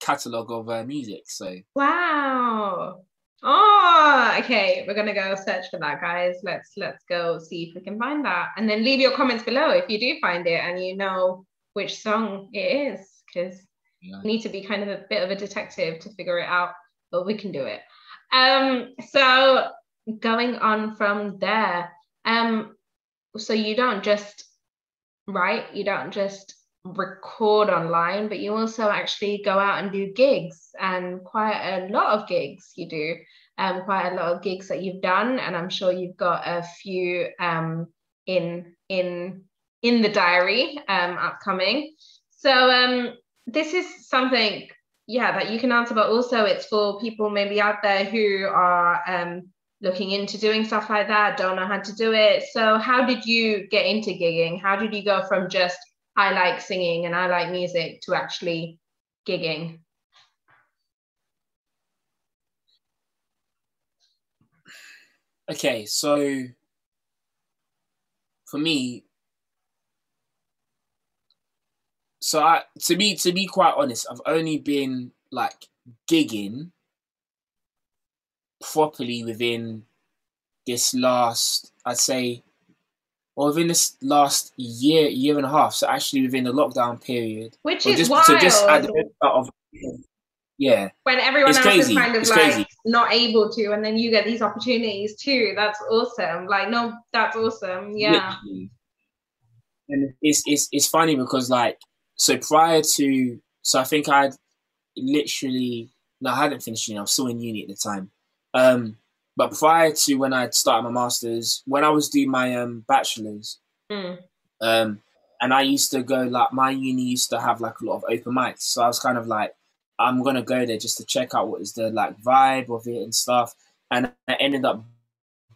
catalog of uh, music. So wow. Oh, okay. We're gonna go search for that, guys. Let's let's go see if we can find that, and then leave your comments below if you do find it and you know which song it is, because yeah. need to be kind of a bit of a detective to figure it out, but we can do it. Um, so going on from there, um, so you don't just write, You don't just record online, but you also actually go out and do gigs and quite a lot of gigs you do. Um, quite a lot of gigs that you've done, and I'm sure you've got a few um, in in in the diary um, upcoming. So um, this is something, yeah, that you can answer, but also it's for people maybe out there who are um, looking into doing stuff like that, don't know how to do it. So, how did you get into gigging? How did you go from just I like singing and I like music to actually gigging? Okay, so for me, so I to be to be quite honest, I've only been like gigging properly within this last, I'd say, or within this last year, year and a half. So actually within the lockdown period, which is just, wild. So just at the of yeah. When everyone it's else crazy. is kind of it's like crazy. not able to, and then you get these opportunities too. That's awesome. Like, no, that's awesome. Yeah. Literally. And it's it's it's funny because like so prior to so I think I'd literally no I hadn't finished uni. I was still in uni at the time. Um, but prior to when I'd started my masters, when I was doing my um bachelors, mm. um, and I used to go like my uni used to have like a lot of open mics, so I was kind of like I'm gonna go there just to check out what is the like vibe of it and stuff. And I ended up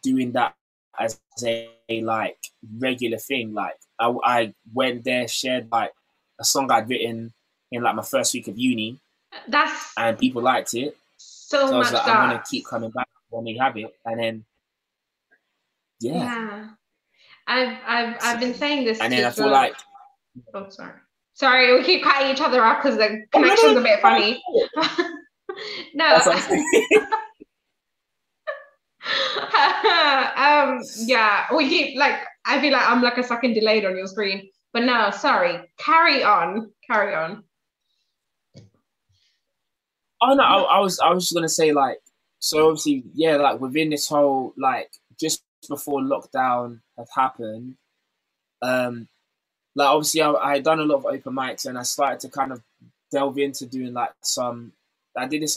doing that as a like regular thing. Like I, I went there, shared like a song I'd written in like my first week of uni. That's and people liked it. So, so i was like i'm gonna keep coming back when we have it, and then yeah. yeah. I've I've I've been saying this. And then I feel like. Oh, sorry. Sorry, we keep cutting each other off because the connection's a bit funny. no. um, yeah, we keep like I feel like I'm like a second delayed on your screen. But no, sorry. Carry on. Carry on. Oh no, I, I was I was just gonna say like so obviously yeah like within this whole like just before lockdown had happened, um, like obviously I, I had done a lot of open mics and I started to kind of delve into doing like some. I did this.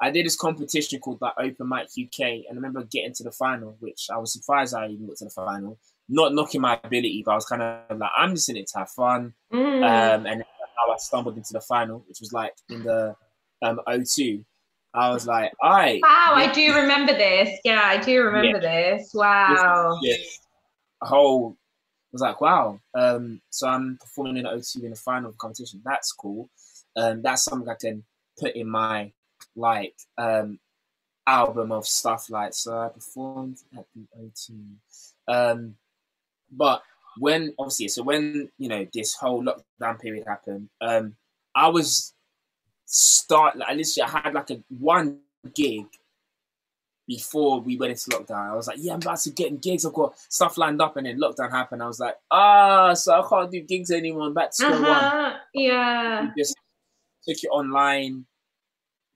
I did this competition called like Open Mic UK, and I remember getting to the final, which I was surprised I even got to the final. Not knocking my ability, but I was kind of like, I'm just in it to have fun. Mm. Um, and how I stumbled into the final, which was like in the um, O2. I was like, I wow, I do remember this. Yeah, I do remember yeah. this. Wow. Yes. A whole was like, wow. Um, so I'm performing in the O2 in the final competition. That's cool. Um, that's something I can put in my like um album of stuff. Like, so I performed at the O2. Um, but when obviously, so when you know this whole lockdown period happened, um, I was start like literally I had like a one gig before we went into lockdown. I was like, yeah, I'm about to get gigs. I've got stuff lined up, and then lockdown happened. I was like, ah, so I can't do gigs anymore. I'm back to square uh-huh. one. Yeah. We just took it online,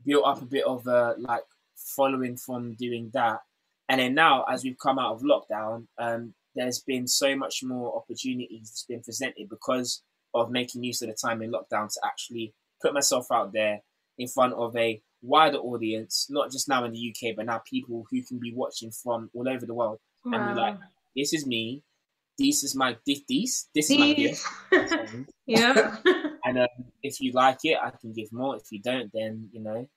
built up a bit of a like following from doing that, and then now as we've come out of lockdown, um, there's been so much more opportunities that's been presented because of making use of the time in lockdown to actually put myself out there in front of a wider audience, not just now in the UK, but now people who can be watching from all over the world wow. and be like, "This is me. This is my this this, this is my gift." yeah. and um, if you like it, I can give more. If you don't, then you know.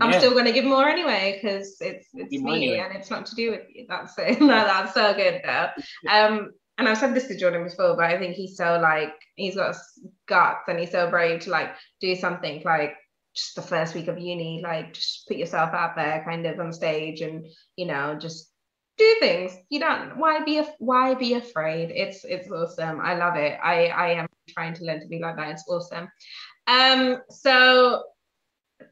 I'm still going to give more anyway because it's it's me anyway. and it's not to do with you. That's it. no, that's so good though. Um, and I've said this to Jordan before, but I think he's so like he's got guts and he's so brave to like do something like just the first week of uni, like just put yourself out there kind of on stage and you know, just do things. You don't why be why be afraid? It's it's awesome. I love it. I I am trying to learn to be like that. It's awesome. Um so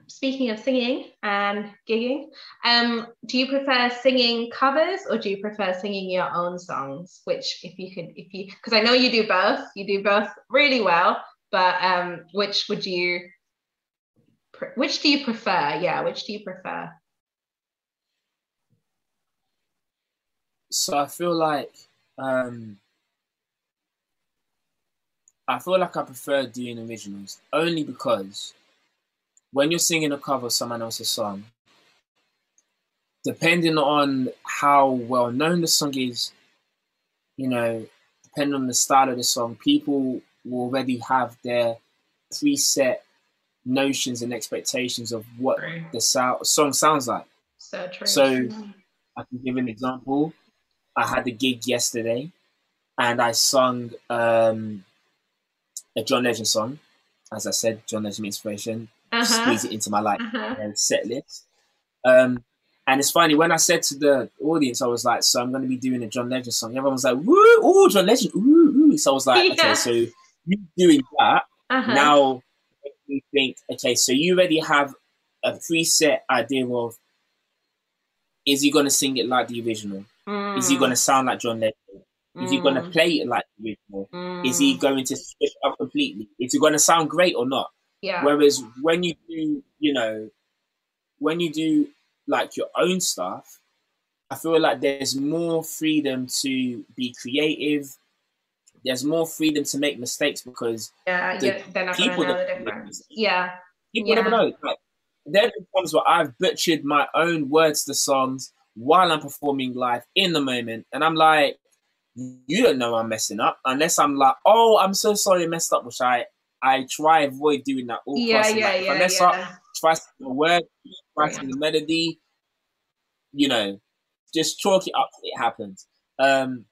speaking of singing and gigging, um, do you prefer singing covers or do you prefer singing your own songs? Which, if you could, if you, because I know you do both, you do both really well, but um, which would you, which do you prefer? Yeah, which do you prefer? So I feel like, um, I feel like I prefer doing originals only because when you're singing a cover of someone else's song, depending on how well known the song is, you know, depending on the style of the song, people will already have their preset notions and expectations of what the sound, song sounds like. So. So I can give an example. I had a gig yesterday and I sung um, a John Legend song. As I said, John Legend inspiration uh-huh. squeeze it into my like uh-huh. set list. Um, and it's funny when I said to the audience, I was like, "So I'm going to be doing a John Legend song." Everyone was like, "Woo, oh, John Legend, ooh, ooh." So I was like, yeah. "Okay, so you doing that uh-huh. now?" You think, okay, so you already have a preset idea of is he gonna sing it like the original? Mm. Is he gonna sound like John Legend? Is he gonna mm. play it like the original? Mm. Is he mm. going to switch up completely? Is he gonna sound great or not? Yeah. Whereas when you do, you know, when you do like your own stuff, I feel like there's more freedom to be creative. There's more freedom to make mistakes because yeah, the they're not people know the difference. Yeah, people yeah. never know. Like, there are times where I've butchered my own words to songs while I'm performing live in the moment, and I'm like, you don't know I'm messing up unless I'm like, oh, I'm so sorry, I messed up, which I I try avoid doing that all yeah, yeah, like, yeah, if I mess yeah. up, try the word, try to the melody, you know, just chalk it up. It happens. Um,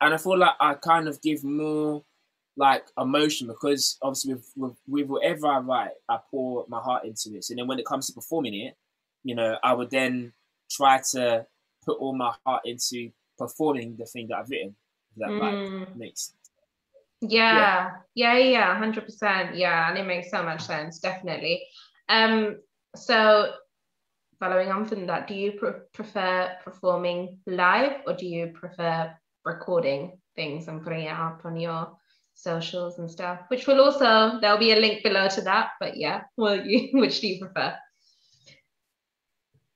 and I feel like I kind of give more like emotion because obviously with, with, with whatever I write, I pour my heart into it. So then when it comes to performing it, you know, I would then try to put all my heart into performing the thing that I've written. That mm. like makes yeah, yeah, yeah, hundred percent. Yeah, and it makes so much sense, definitely. Um, so following on from that, do you pr- prefer performing live or do you prefer recording things and putting it up on your socials and stuff? Which will also there'll be a link below to that. But yeah, well, you which do you prefer?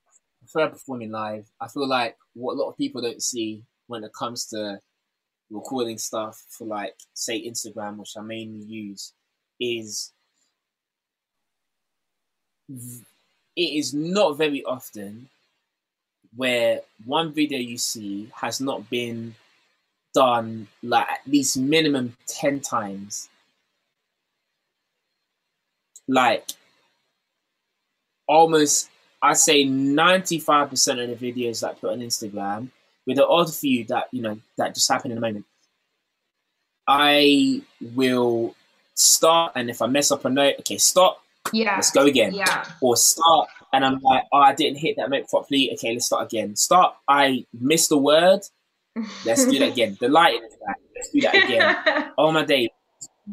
I prefer performing live. I feel like what a lot of people don't see when it comes to recording stuff for like say Instagram, which I mainly use, is it is not very often where one video you see has not been done like at least minimum 10 times. Like almost i say 95% of the videos that I put on instagram with the odd few that you know that just happen in a moment i will start and if i mess up a note okay stop yeah. Let's go again. Yeah. Or start and I'm like, oh, I didn't hit that note properly. Okay, let's start again. Start. I missed a word. Let's do that again. The lighting is back. Let's do that again. oh my day.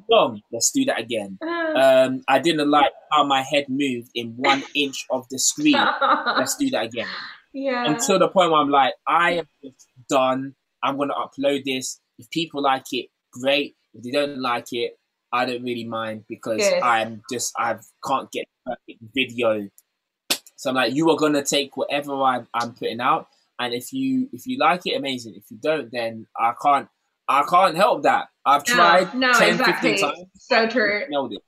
Long. Let's do that again. Um, I didn't like how my head moved in one inch of the screen. Let's do that again. Yeah. Until the point where I'm like, I am done. I'm gonna upload this. If people like it, great. If they don't like it, I don't really mind because Good. I'm just I can't get perfect video. So I'm like, you are gonna take whatever I'm, I'm putting out, and if you if you like it, amazing. If you don't, then I can't I can't help that. I've tried no, 10, exactly. 15 times. So true. Nailed it.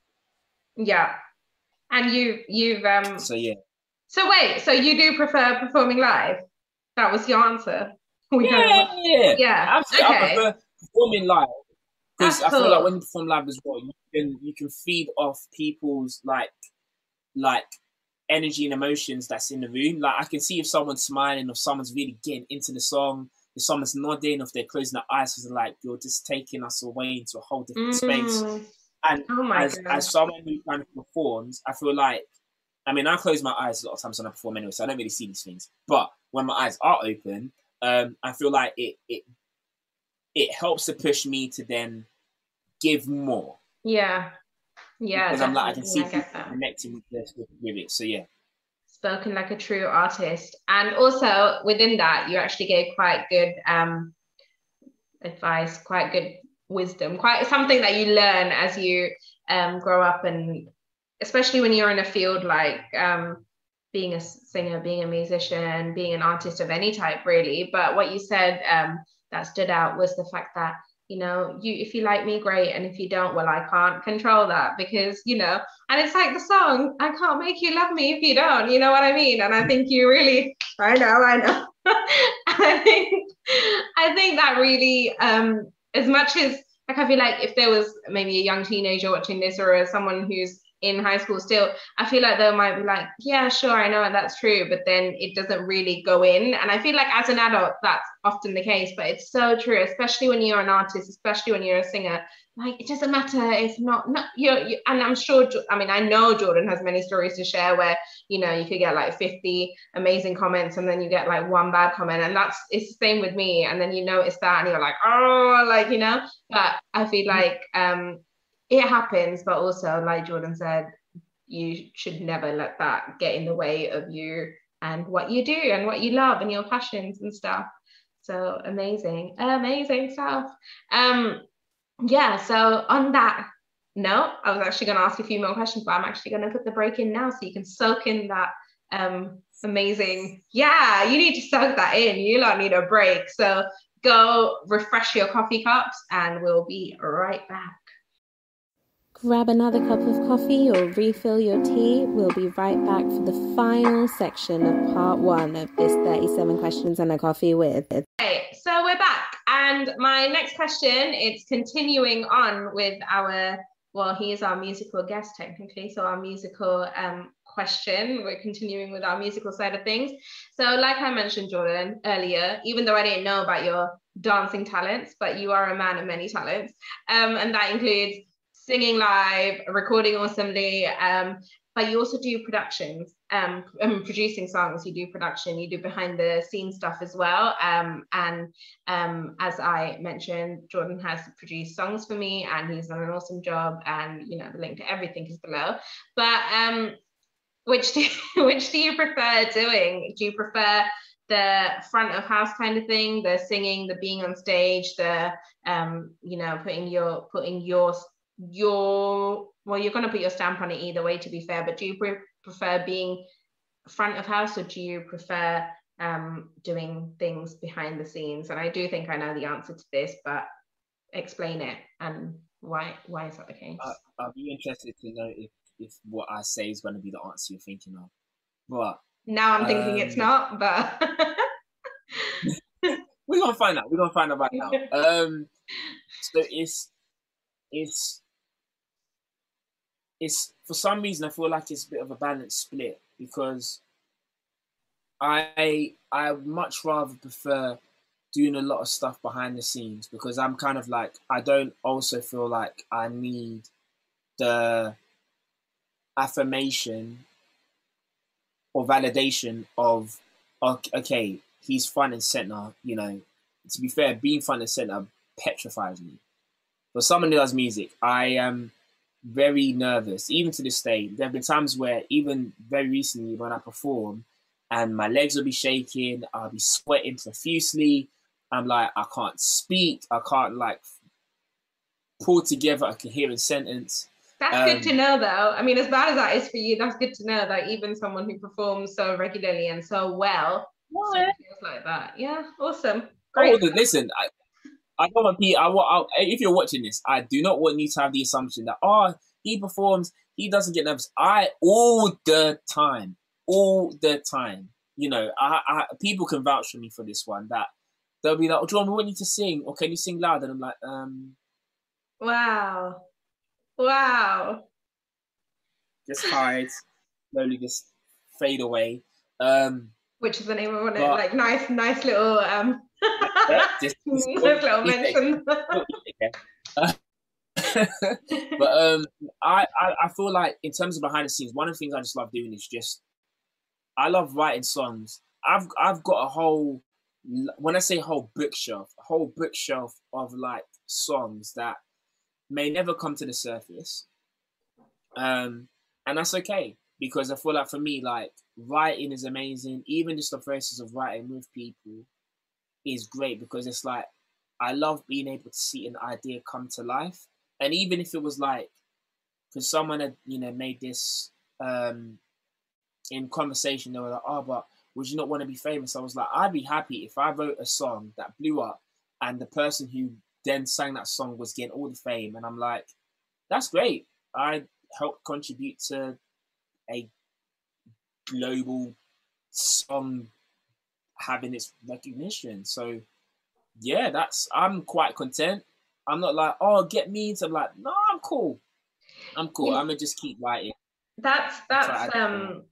Yeah, and you you've um. So yeah. So wait, so you do prefer performing live? That was your answer. We yeah, yeah, yeah. Absolutely. Okay. I prefer performing live because I feel like when you perform live as well, you can you can feed off people's like like energy and emotions that's in the room. Like I can see if someone's smiling, or someone's really getting into the song, if someone's nodding, if they're closing their eyes, because like you're just taking us away into a whole different mm. space. And oh as, as someone who kind of performs, I feel like I mean I close my eyes a lot of times when I perform anyway, so I don't really see these things. But when my eyes are open, um, I feel like it it it helps to push me to then give more. Yeah. Yeah. Because I'm like, I can see I connecting with this with it. So yeah. Spoken like a true artist. And also within that, you actually gave quite good um advice, quite good wisdom, quite something that you learn as you um grow up and especially when you're in a field like um being a singer, being a musician, being an artist of any type, really. But what you said um, that stood out was the fact that you know you if you like me great. And if you don't well i can't control that because you know and it's like the song i can't make you love me if you don't. You know what i mean? And i think you really i know i know. I think i think that really um as much as like i feel like if there was maybe a young teenager watching this or someone who's in high school still i feel like they might be like yeah sure i know that's true but then it doesn't really go in. And i feel like as an adult that's often the case but it's so true especially when you're an artist especially when you're a singer. Like it doesn't matter if not not you and i'm sure i mean i know jordan has many stories to share where you know you could get like 50 amazing comments and then you get like one bad comment and that's it's the same with me. And then you notice that and you're like oh like you know? But i feel like um it happens, but also, like Jordan said, you should never let that get in the way of you and what you do and what you love and your passions and stuff. So amazing, amazing stuff. Um, yeah. So on that note, I was actually going to ask a few more questions, but I'm actually going to put the break in now so you can soak in that um, amazing. Yeah, you need to soak that in. You lot need a break. So go refresh your coffee cups, and we'll be right back. Grab another cup of coffee or refill your tea. We'll be right back for the final section of part one of this 37 questions and a coffee with. Okay, so we're back. And my next question, it's continuing on with our, well, he is our musical guest technically, so our musical um, question. We're continuing with our musical side of things. So, like I mentioned, Jordan, earlier, even though I didn't know about your dancing talents, but you are a man of many talents. Um, and that includes singing live, recording awesomely, um, but you also do productions, um, um, producing songs. You do production, you do behind the scenes stuff as well. Um, and um, as I mentioned, Jordan has produced songs for me, and he's done an awesome job. And you know, the link to everything is below. But um, which do which do you prefer doing? Do you prefer the front of house kind of thing, the singing, the being on stage, the um, you know, putting your putting your your well you're going to put your stamp on it either way to be fair but do you pre- prefer being front of house or do you prefer um, doing things behind the scenes? And i do think i know the answer to this but explain it and why why is that the case? Uh, i'll be interested to know if if what i say is going to be the answer you're thinking of. But now i'm thinking um, it's not but we're gonna find out we're gonna find out right now. Um so it's it's it's for some reason I feel like it's a bit of a balanced split because I I much rather prefer doing a lot of stuff behind the scenes because I'm kind of like I don't also feel like I need the affirmation or validation of okay he's front and center you know? To be fair being front and center petrifies me. For someone who does music I am um, very nervous, even to this day. There have been times where, even very recently, when I perform, and my legs will be shaking, I'll be sweating profusely. I'm like, I can't speak, I can't like pull together a coherent sentence. That's um, good to know, though. I mean, as bad as that is for you, that's good to know that even someone who performs so regularly and so well feels like that. Yeah, awesome. Great. Oh, listen, I, I don't want people. I want. I, if you're watching this, I do not want you to have the assumption that oh, he performs, he doesn't get nervous. I all the time, all the time. You know, I, I people can vouch for me for this one. That they'll be like, oh, John, we want you to sing, or can you sing loud? And I'm like, um. Wow, wow. Just hide, slowly just fade away. Um, Which is the name of one? But, like nice, nice little um just, but um, I, I I feel like in terms of behind the scenes, one of the things I just love doing is just I love writing songs. I've I've got a whole when I say whole bookshelf, a whole bookshelf of like songs that may never come to the surface. Um, and that's okay because I feel like for me, like writing is amazing. Even just the process of writing with people is great because it's like I love being able to see an idea come to life. And even if it was like, because someone had, you know, made this um, in conversation, they were like, oh, but would you not want to be famous? I was like, I'd be happy if I wrote a song that blew up and the person who then sang that song was getting all the fame. And I'm like, that's great. I helped contribute to a global song having its recognition. So yeah, that's I'm quite content. I'm not like, oh, get me into like, no, I'm cool. I'm cool. Yeah. I'm gonna just keep writing. That's that's um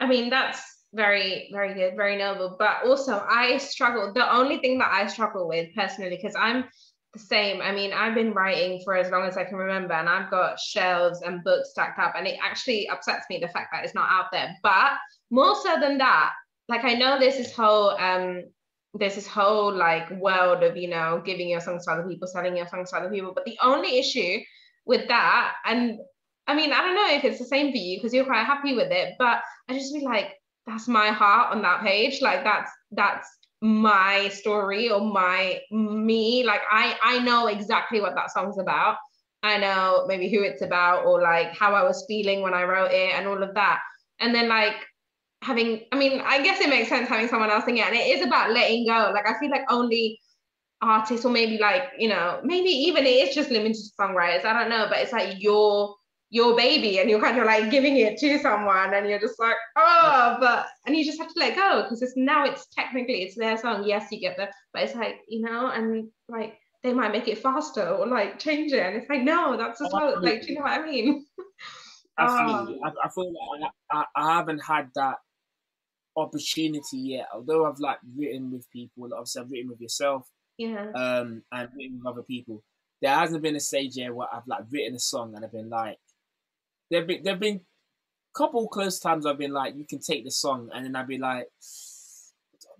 I mean that's very, very good, very noble. But also I struggle. The only thing that I struggle with personally, because I'm the same. I mean, I've been writing for as long as I can remember, and I've got shelves and books stacked up, and it actually upsets me the fact that it's not out there. But more so than that, like I know there's this whole um there's this whole like world of you know giving your songs to other people, selling your songs to other people. But the only issue with that, and I mean, I don't know if it's the same for you because you're quite happy with it, but I just feel like that's my heart on that page. Like that's that's my story or my me. Like I I know exactly what that song's about. I know maybe who it's about or like how I was feeling when I wrote it and all of that. And then like having, I mean, I guess it makes sense having someone else sing it. And it is about letting go. Like I feel like only artists or maybe like, you know, maybe even it is just limited to songwriters. I don't know, but it's like your your baby and you're kind of like giving it to someone and you're just like oh but and you just have to let go because it's now it's technically it's their song yes you get the but it's like you know and like they might make it faster or like change it and it's like no that's just what like do you know what I mean Absolutely. Um, I, I feel like I, I haven't had that opportunity yet. Although I've like written with people, obviously I've written with yourself, yeah, um, and written with other people. There hasn't been a stage yet where I've like written a song and I've been like, there've been there've been a couple close times I've been like, you can take the song, and then I'd be like,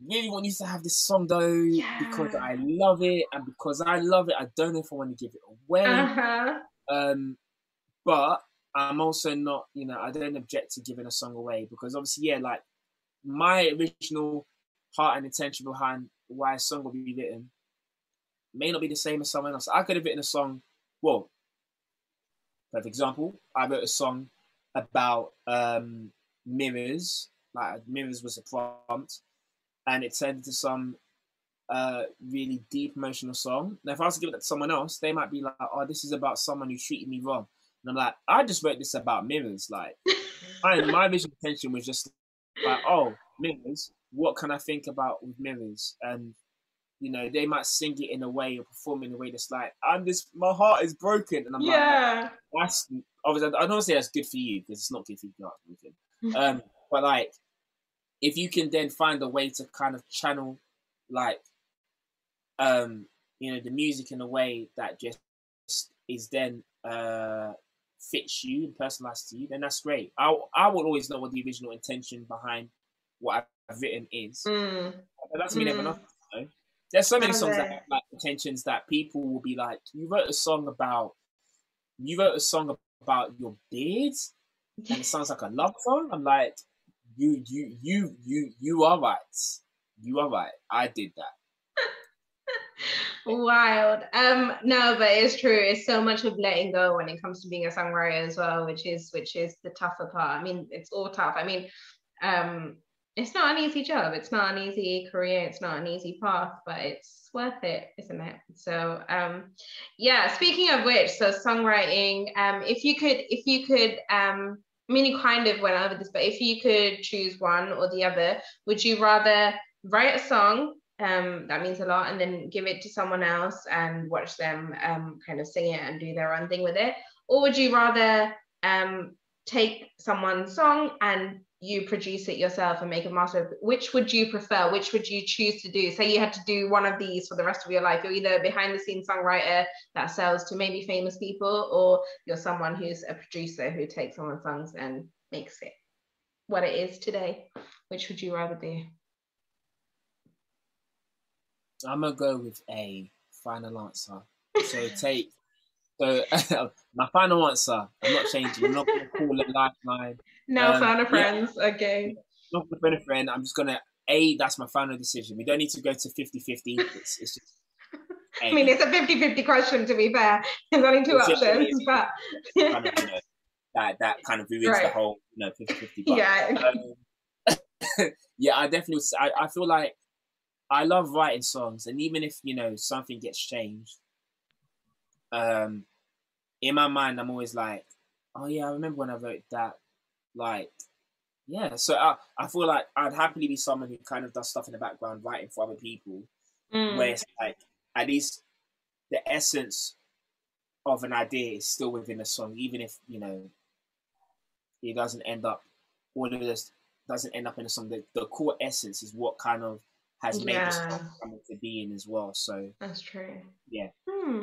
I really want you to have this song though yeah. because I love it, and because I love it, I don't know if I want to give it away. Uh-huh. Um, but I'm also not, you know, I don't object to giving a song away because obviously, yeah, like my original heart and intention behind why a song will be written may not be the same as someone else. I could have written a song, well, for example, I wrote a song about um, mirrors, like mirrors was a prompt, and it turned into some uh, really deep emotional song. Now, if I was to give it to someone else, they might be like, "Oh, this is about someone who treated me wrong," and I'm like, "I just wrote this about mirrors." Like, I, my vision intention was just like, "Oh, mirrors. What can I think about with mirrors?" And you know, they might sing it in a way or perform in a way that's like, I'm just, my heart is broken. And I'm yeah. like, that's, obviously, I don't say that's good for you because it's not good for broken. um, but like, if you can then find a way to kind of channel, like, um, you know, the music in a way that just is then uh, fits you and personalized to you, then that's great. I I will always know what the original intention behind what I've written is. Mm. That doesn't mean mm. everyone there's so many songs that have like intentions that people will be like, you wrote a song about, you wrote a song about your beard, and it sounds like a love song. I'm like, you, you, you, you, you are right. You are right. I did that. Wild. Um, no, but it's true. It's so much of letting go when it comes to being a songwriter as well, which is which is the tougher part. I mean, it's all tough. I mean, um, it's not an easy job. It's not an easy career. It's not an easy path, but it's worth it, isn't it? So, um, yeah. Speaking of which, so songwriting. Um, if you could, if you could, um, I mean, you kind of went over this, but if you could choose one or the other, would you rather write a song? Um, that means a lot, and then give it to someone else and watch them um, kind of sing it and do their own thing with it, or would you rather um, take someone's song and you produce it yourself and make a master which would you prefer? Which would you choose to do? Say you had to do one of these for the rest of your life. You're either behind the scenes songwriter that sells to maybe famous people or you're someone who's a producer who takes someone's songs and makes it what it is today. Which would you rather do i'm gonna go with a final answer so take so my final answer i'm not changing i'm not gonna call it lifeline now um, a friends. Yeah. Okay. Not a friend a friend. I'm just gonna a. That's my final decision. We don't need to go to 50-50. It's, it's just. A. I mean, it's a 50-50 question. To be fair, there's only two it's options, but kind of, you know, that that kind of ruins right. the whole, you know, 50-50. yeah. Um, yeah, I definitely. I, I feel like I love writing songs, and even if you know something gets changed, um, in my mind, I'm always like, oh yeah, I remember when I wrote that like, yeah. So I, I feel like I'd happily be someone who kind of does stuff in the background, writing for other people, mm. where it's like at least the essence of an idea is still within a song, even if you know it doesn't end up all of this doesn't end up in a song. The, the core essence is what kind of has made yeah. song come into being as well. So that's true. Yeah. Hmm.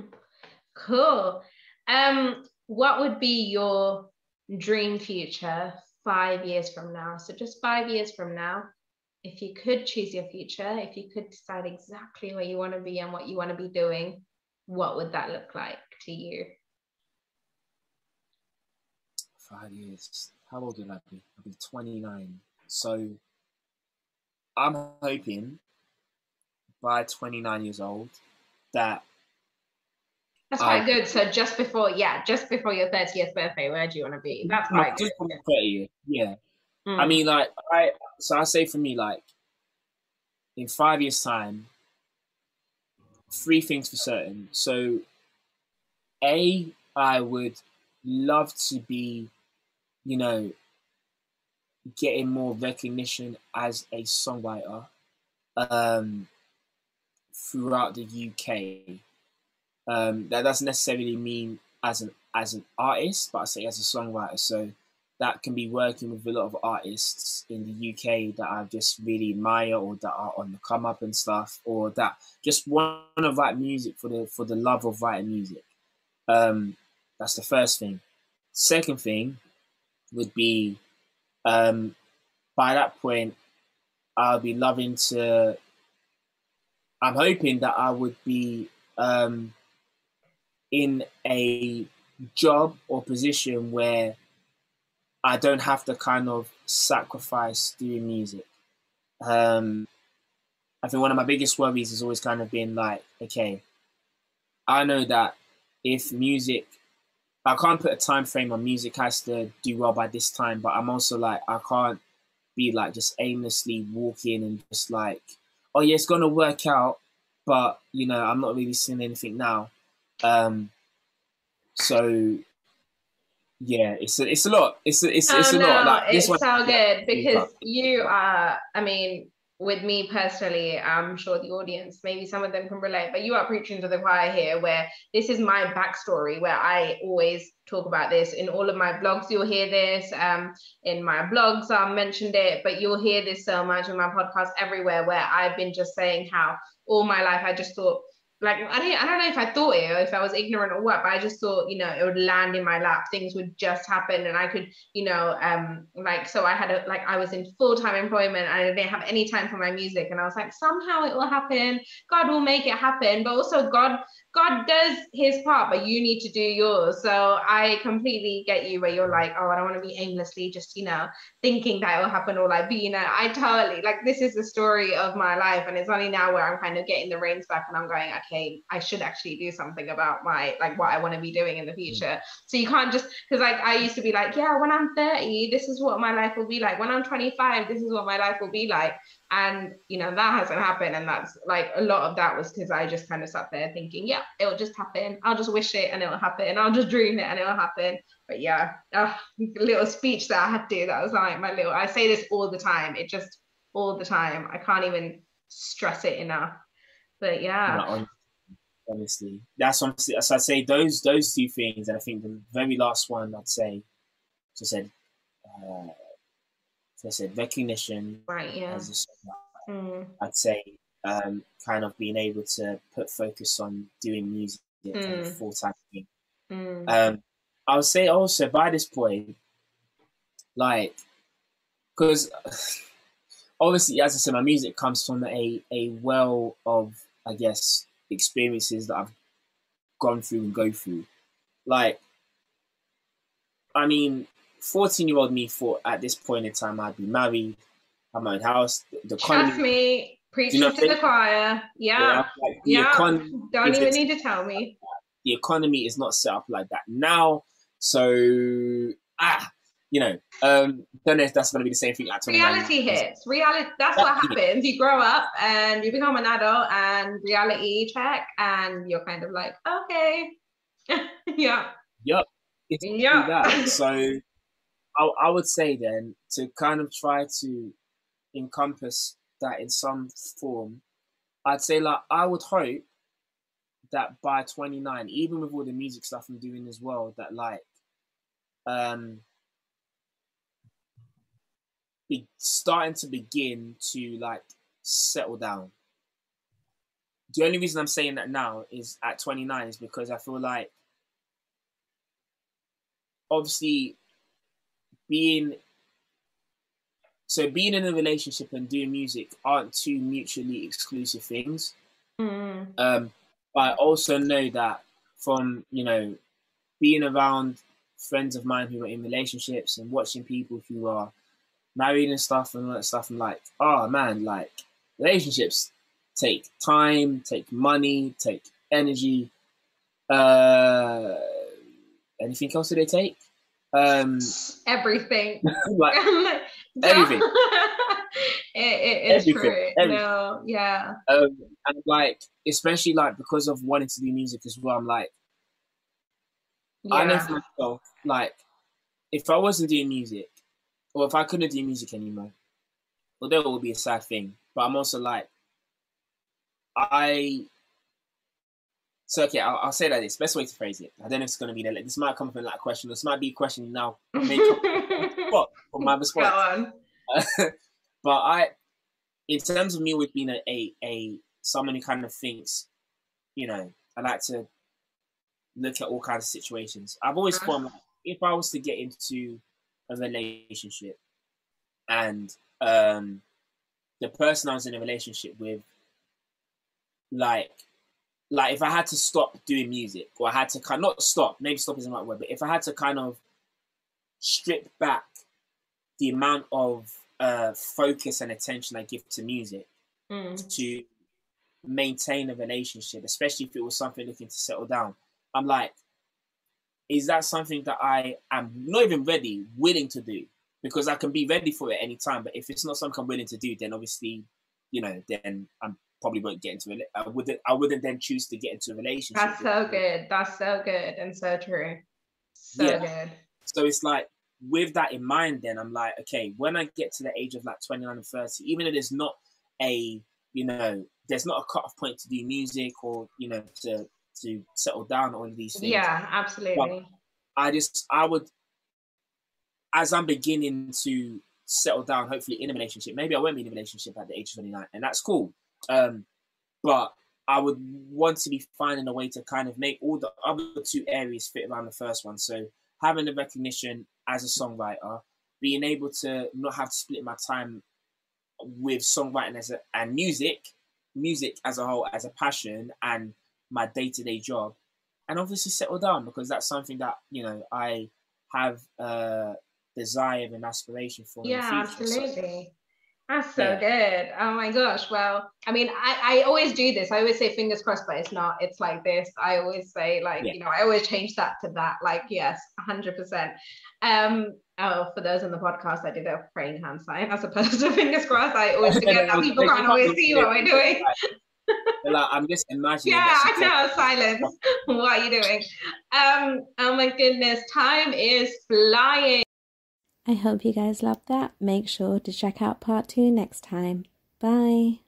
Cool. Um, what would be your dream future five years from now. So, just five years from now, if you could choose your future, if you could decide exactly where you want to be and what you want to be doing, what would that look like to you? Five years. How old will I be? I'll be 29. So, I'm hoping by 29 years old that that's quite good. So just before, yeah, just before your 30th birthday, where do you want to be? That's quite good. 30th, yeah. Mm. I mean, like, I so I say for me, like, in five years' time, three things for certain. So, a, I would love to be, you know, getting more recognition as a songwriter um, throughout the UK. Um, that doesn't necessarily mean as an as an artist, but I say as a songwriter. So that can be working with a lot of artists in the UK that I just really admire or that are on the come up and stuff, or that just want to write music for the for the love of writing music. Um, that's the first thing. Second thing would be um, by that point, I'll be loving to. I'm hoping that I would be um, in a job or position where I don't have to kind of sacrifice doing music. Um, I think one of my biggest worries has always kind of been like, okay, I know that if music I can't put a time frame on music has to do well by this time, but I'm also like I can't be like just aimlessly walking and just like, oh yeah, it's gonna work out, but you know, I'm not really seeing anything now. Um so yeah, it's a, it's a lot. It's a, it's, it's oh, a no, lot. Like, it's so good because you are. I mean, with me personally, I'm sure the audience, maybe some of them can relate, but you are preaching to the choir here, where this is my backstory, where I always talk about this in all of my blogs. You'll hear this um, in my blogs. I mentioned it, but you'll hear this so much in my podcast everywhere, where I've been just saying how all my life I just thought like I don't I don't know if I thought it or if I was ignorant or what, but I just thought, you know, it would land in my lap. Things would just happen and I could, you know, um like so I had a like I was in full-time employment and I didn't have any time for my music. And I was like, somehow it will happen. God will make it happen. But also God God does his part, but you need to do yours. So I completely get you where you're like, oh, I don't want to be aimlessly just, you know, thinking that it will happen or like being a, I totally like this is the story of my life. And it's only now where I'm kind of getting the reins back and I'm going, okay, I should actually do something about my like what I want to be doing in the mm-hmm. future. So you can't just because like I used to be like, yeah, when I'm 30, this is what my life will be like. When I'm 25, this is what my life will be like and you know that hasn't happened and that's like a lot of that was because i just kind of sat there thinking yeah it'll just happen. I'll just wish it and it'll happen. I'll just dream it and it'll happen. But yeah oh, little speech that i had to do that was like my little i say this all the time it just all the time. I can't even stress it enough. But yeah. Honestly. That's what so i'd say those those two things and i think the very last one i'd say just said uh, I said, recognition. Right. Yeah. mm. I'd say um, kind of being able to put focus on doing music mm. full time. Mm. Um, I would say also by this point, like, because obviously, as I said, my music comes from a a well of, I guess, experiences that I've gone through and go through. Like, I mean, 14 year old me thought at this point in time I'd be married, have my own house. The economy, Trust me, preaching you know to the choir. Yeah. Yeah. Like yeah. Don't even need to tell me. The economy is not set up like that now. So, ah, you know, um, don't know if that's going to be the same thing. At reality hits. Reality. That's what happens. You grow up and you become an adult, and reality check, and you're kind of like, okay, yeah. Yep. It's yeah. That. So I, I would say then to kind of try to encompass that in some form, I'd say like I would hope that by 29, even with all the music stuff I'm doing as well, that like um be starting to begin to like settle down. The only reason I'm saying that now is at 29 is because I feel like obviously being so being in a relationship and doing music aren't two mutually exclusive things. Mm. Um, but I also know that from you know being around friends of mine who are in relationships and watching people who are married and stuff and all that stuff. I'm like, oh man, like relationships take time, take money, take energy. Uh, anything else do they take? Um, everything. like everything. it, it is true. Everything. No, yeah. Um, and like, especially like because of wanting to do music as well, I'm like, yeah. I know for myself, like, if I wasn't doing music, or if I couldn't do music anymore, well, that would be a sad thing. But I'm also like, I. So okay, I'll, I'll say that this best way to phrase it. I don't know if it's going to be. Like, this might come from like a question. This might be a question now. Come from my response. but I, in terms of me with being a, a a someone who kind of thinks, you know, I like to look at all kinds of situations. I've always thought like, if I was to get into a relationship and um, the person I was in a relationship with, like, like if I had to stop doing music or I had to kind not stop, maybe stop isn't the right word, but if I had to kind of strip back the amount of uh, focus and attention I give to music mm. to maintain a relationship, especially if it was something looking to settle down, I'm like, is that something that I am not even ready, willing to do? Because I can be ready for it anytime. But if it's not something I'm willing to do, then obviously, you know, then I'm probably won't get into it. I wouldn't. I wouldn't then choose to get into a relationship. That's so good. That's so good and so true. So yeah. good. So it's like with that in mind, then I'm like, okay, when I get to the age of like 29 and 30, even if there's not a, you know, there's not a cut-off point to do music or you know to to settle down all of these things. Yeah, absolutely. But I just I would as I'm beginning to settle down, hopefully in a relationship. Maybe I won't be in a relationship at the age of 29, and that's cool. Um, but I would want to be finding a way to kind of make all the other two areas fit around the first one. So having the recognition as a songwriter, being able to not have to split my time with songwriting as a and music, music as a whole as a passion and my day to day job, and obviously settle down because that's something that you know I have a desire and aspiration for. Yeah, absolutely. So, that's so yeah. good. Oh my gosh. Well, I mean, I, I always do this. I always say fingers crossed, but it's not. It's like this. I always say, like, yeah. you know, I always change that to that. Like, yes, 100%. Um, oh, for those in the podcast, I did a praying hand sign as opposed to fingers crossed. I always forget that people can't always see what we're doing like, I'm just imagining. Yeah, I know. Silence. what are you doing? Um. Oh my goodness, time is flying. I hope you guys loved that. Make sure to check out part two next time. Bye.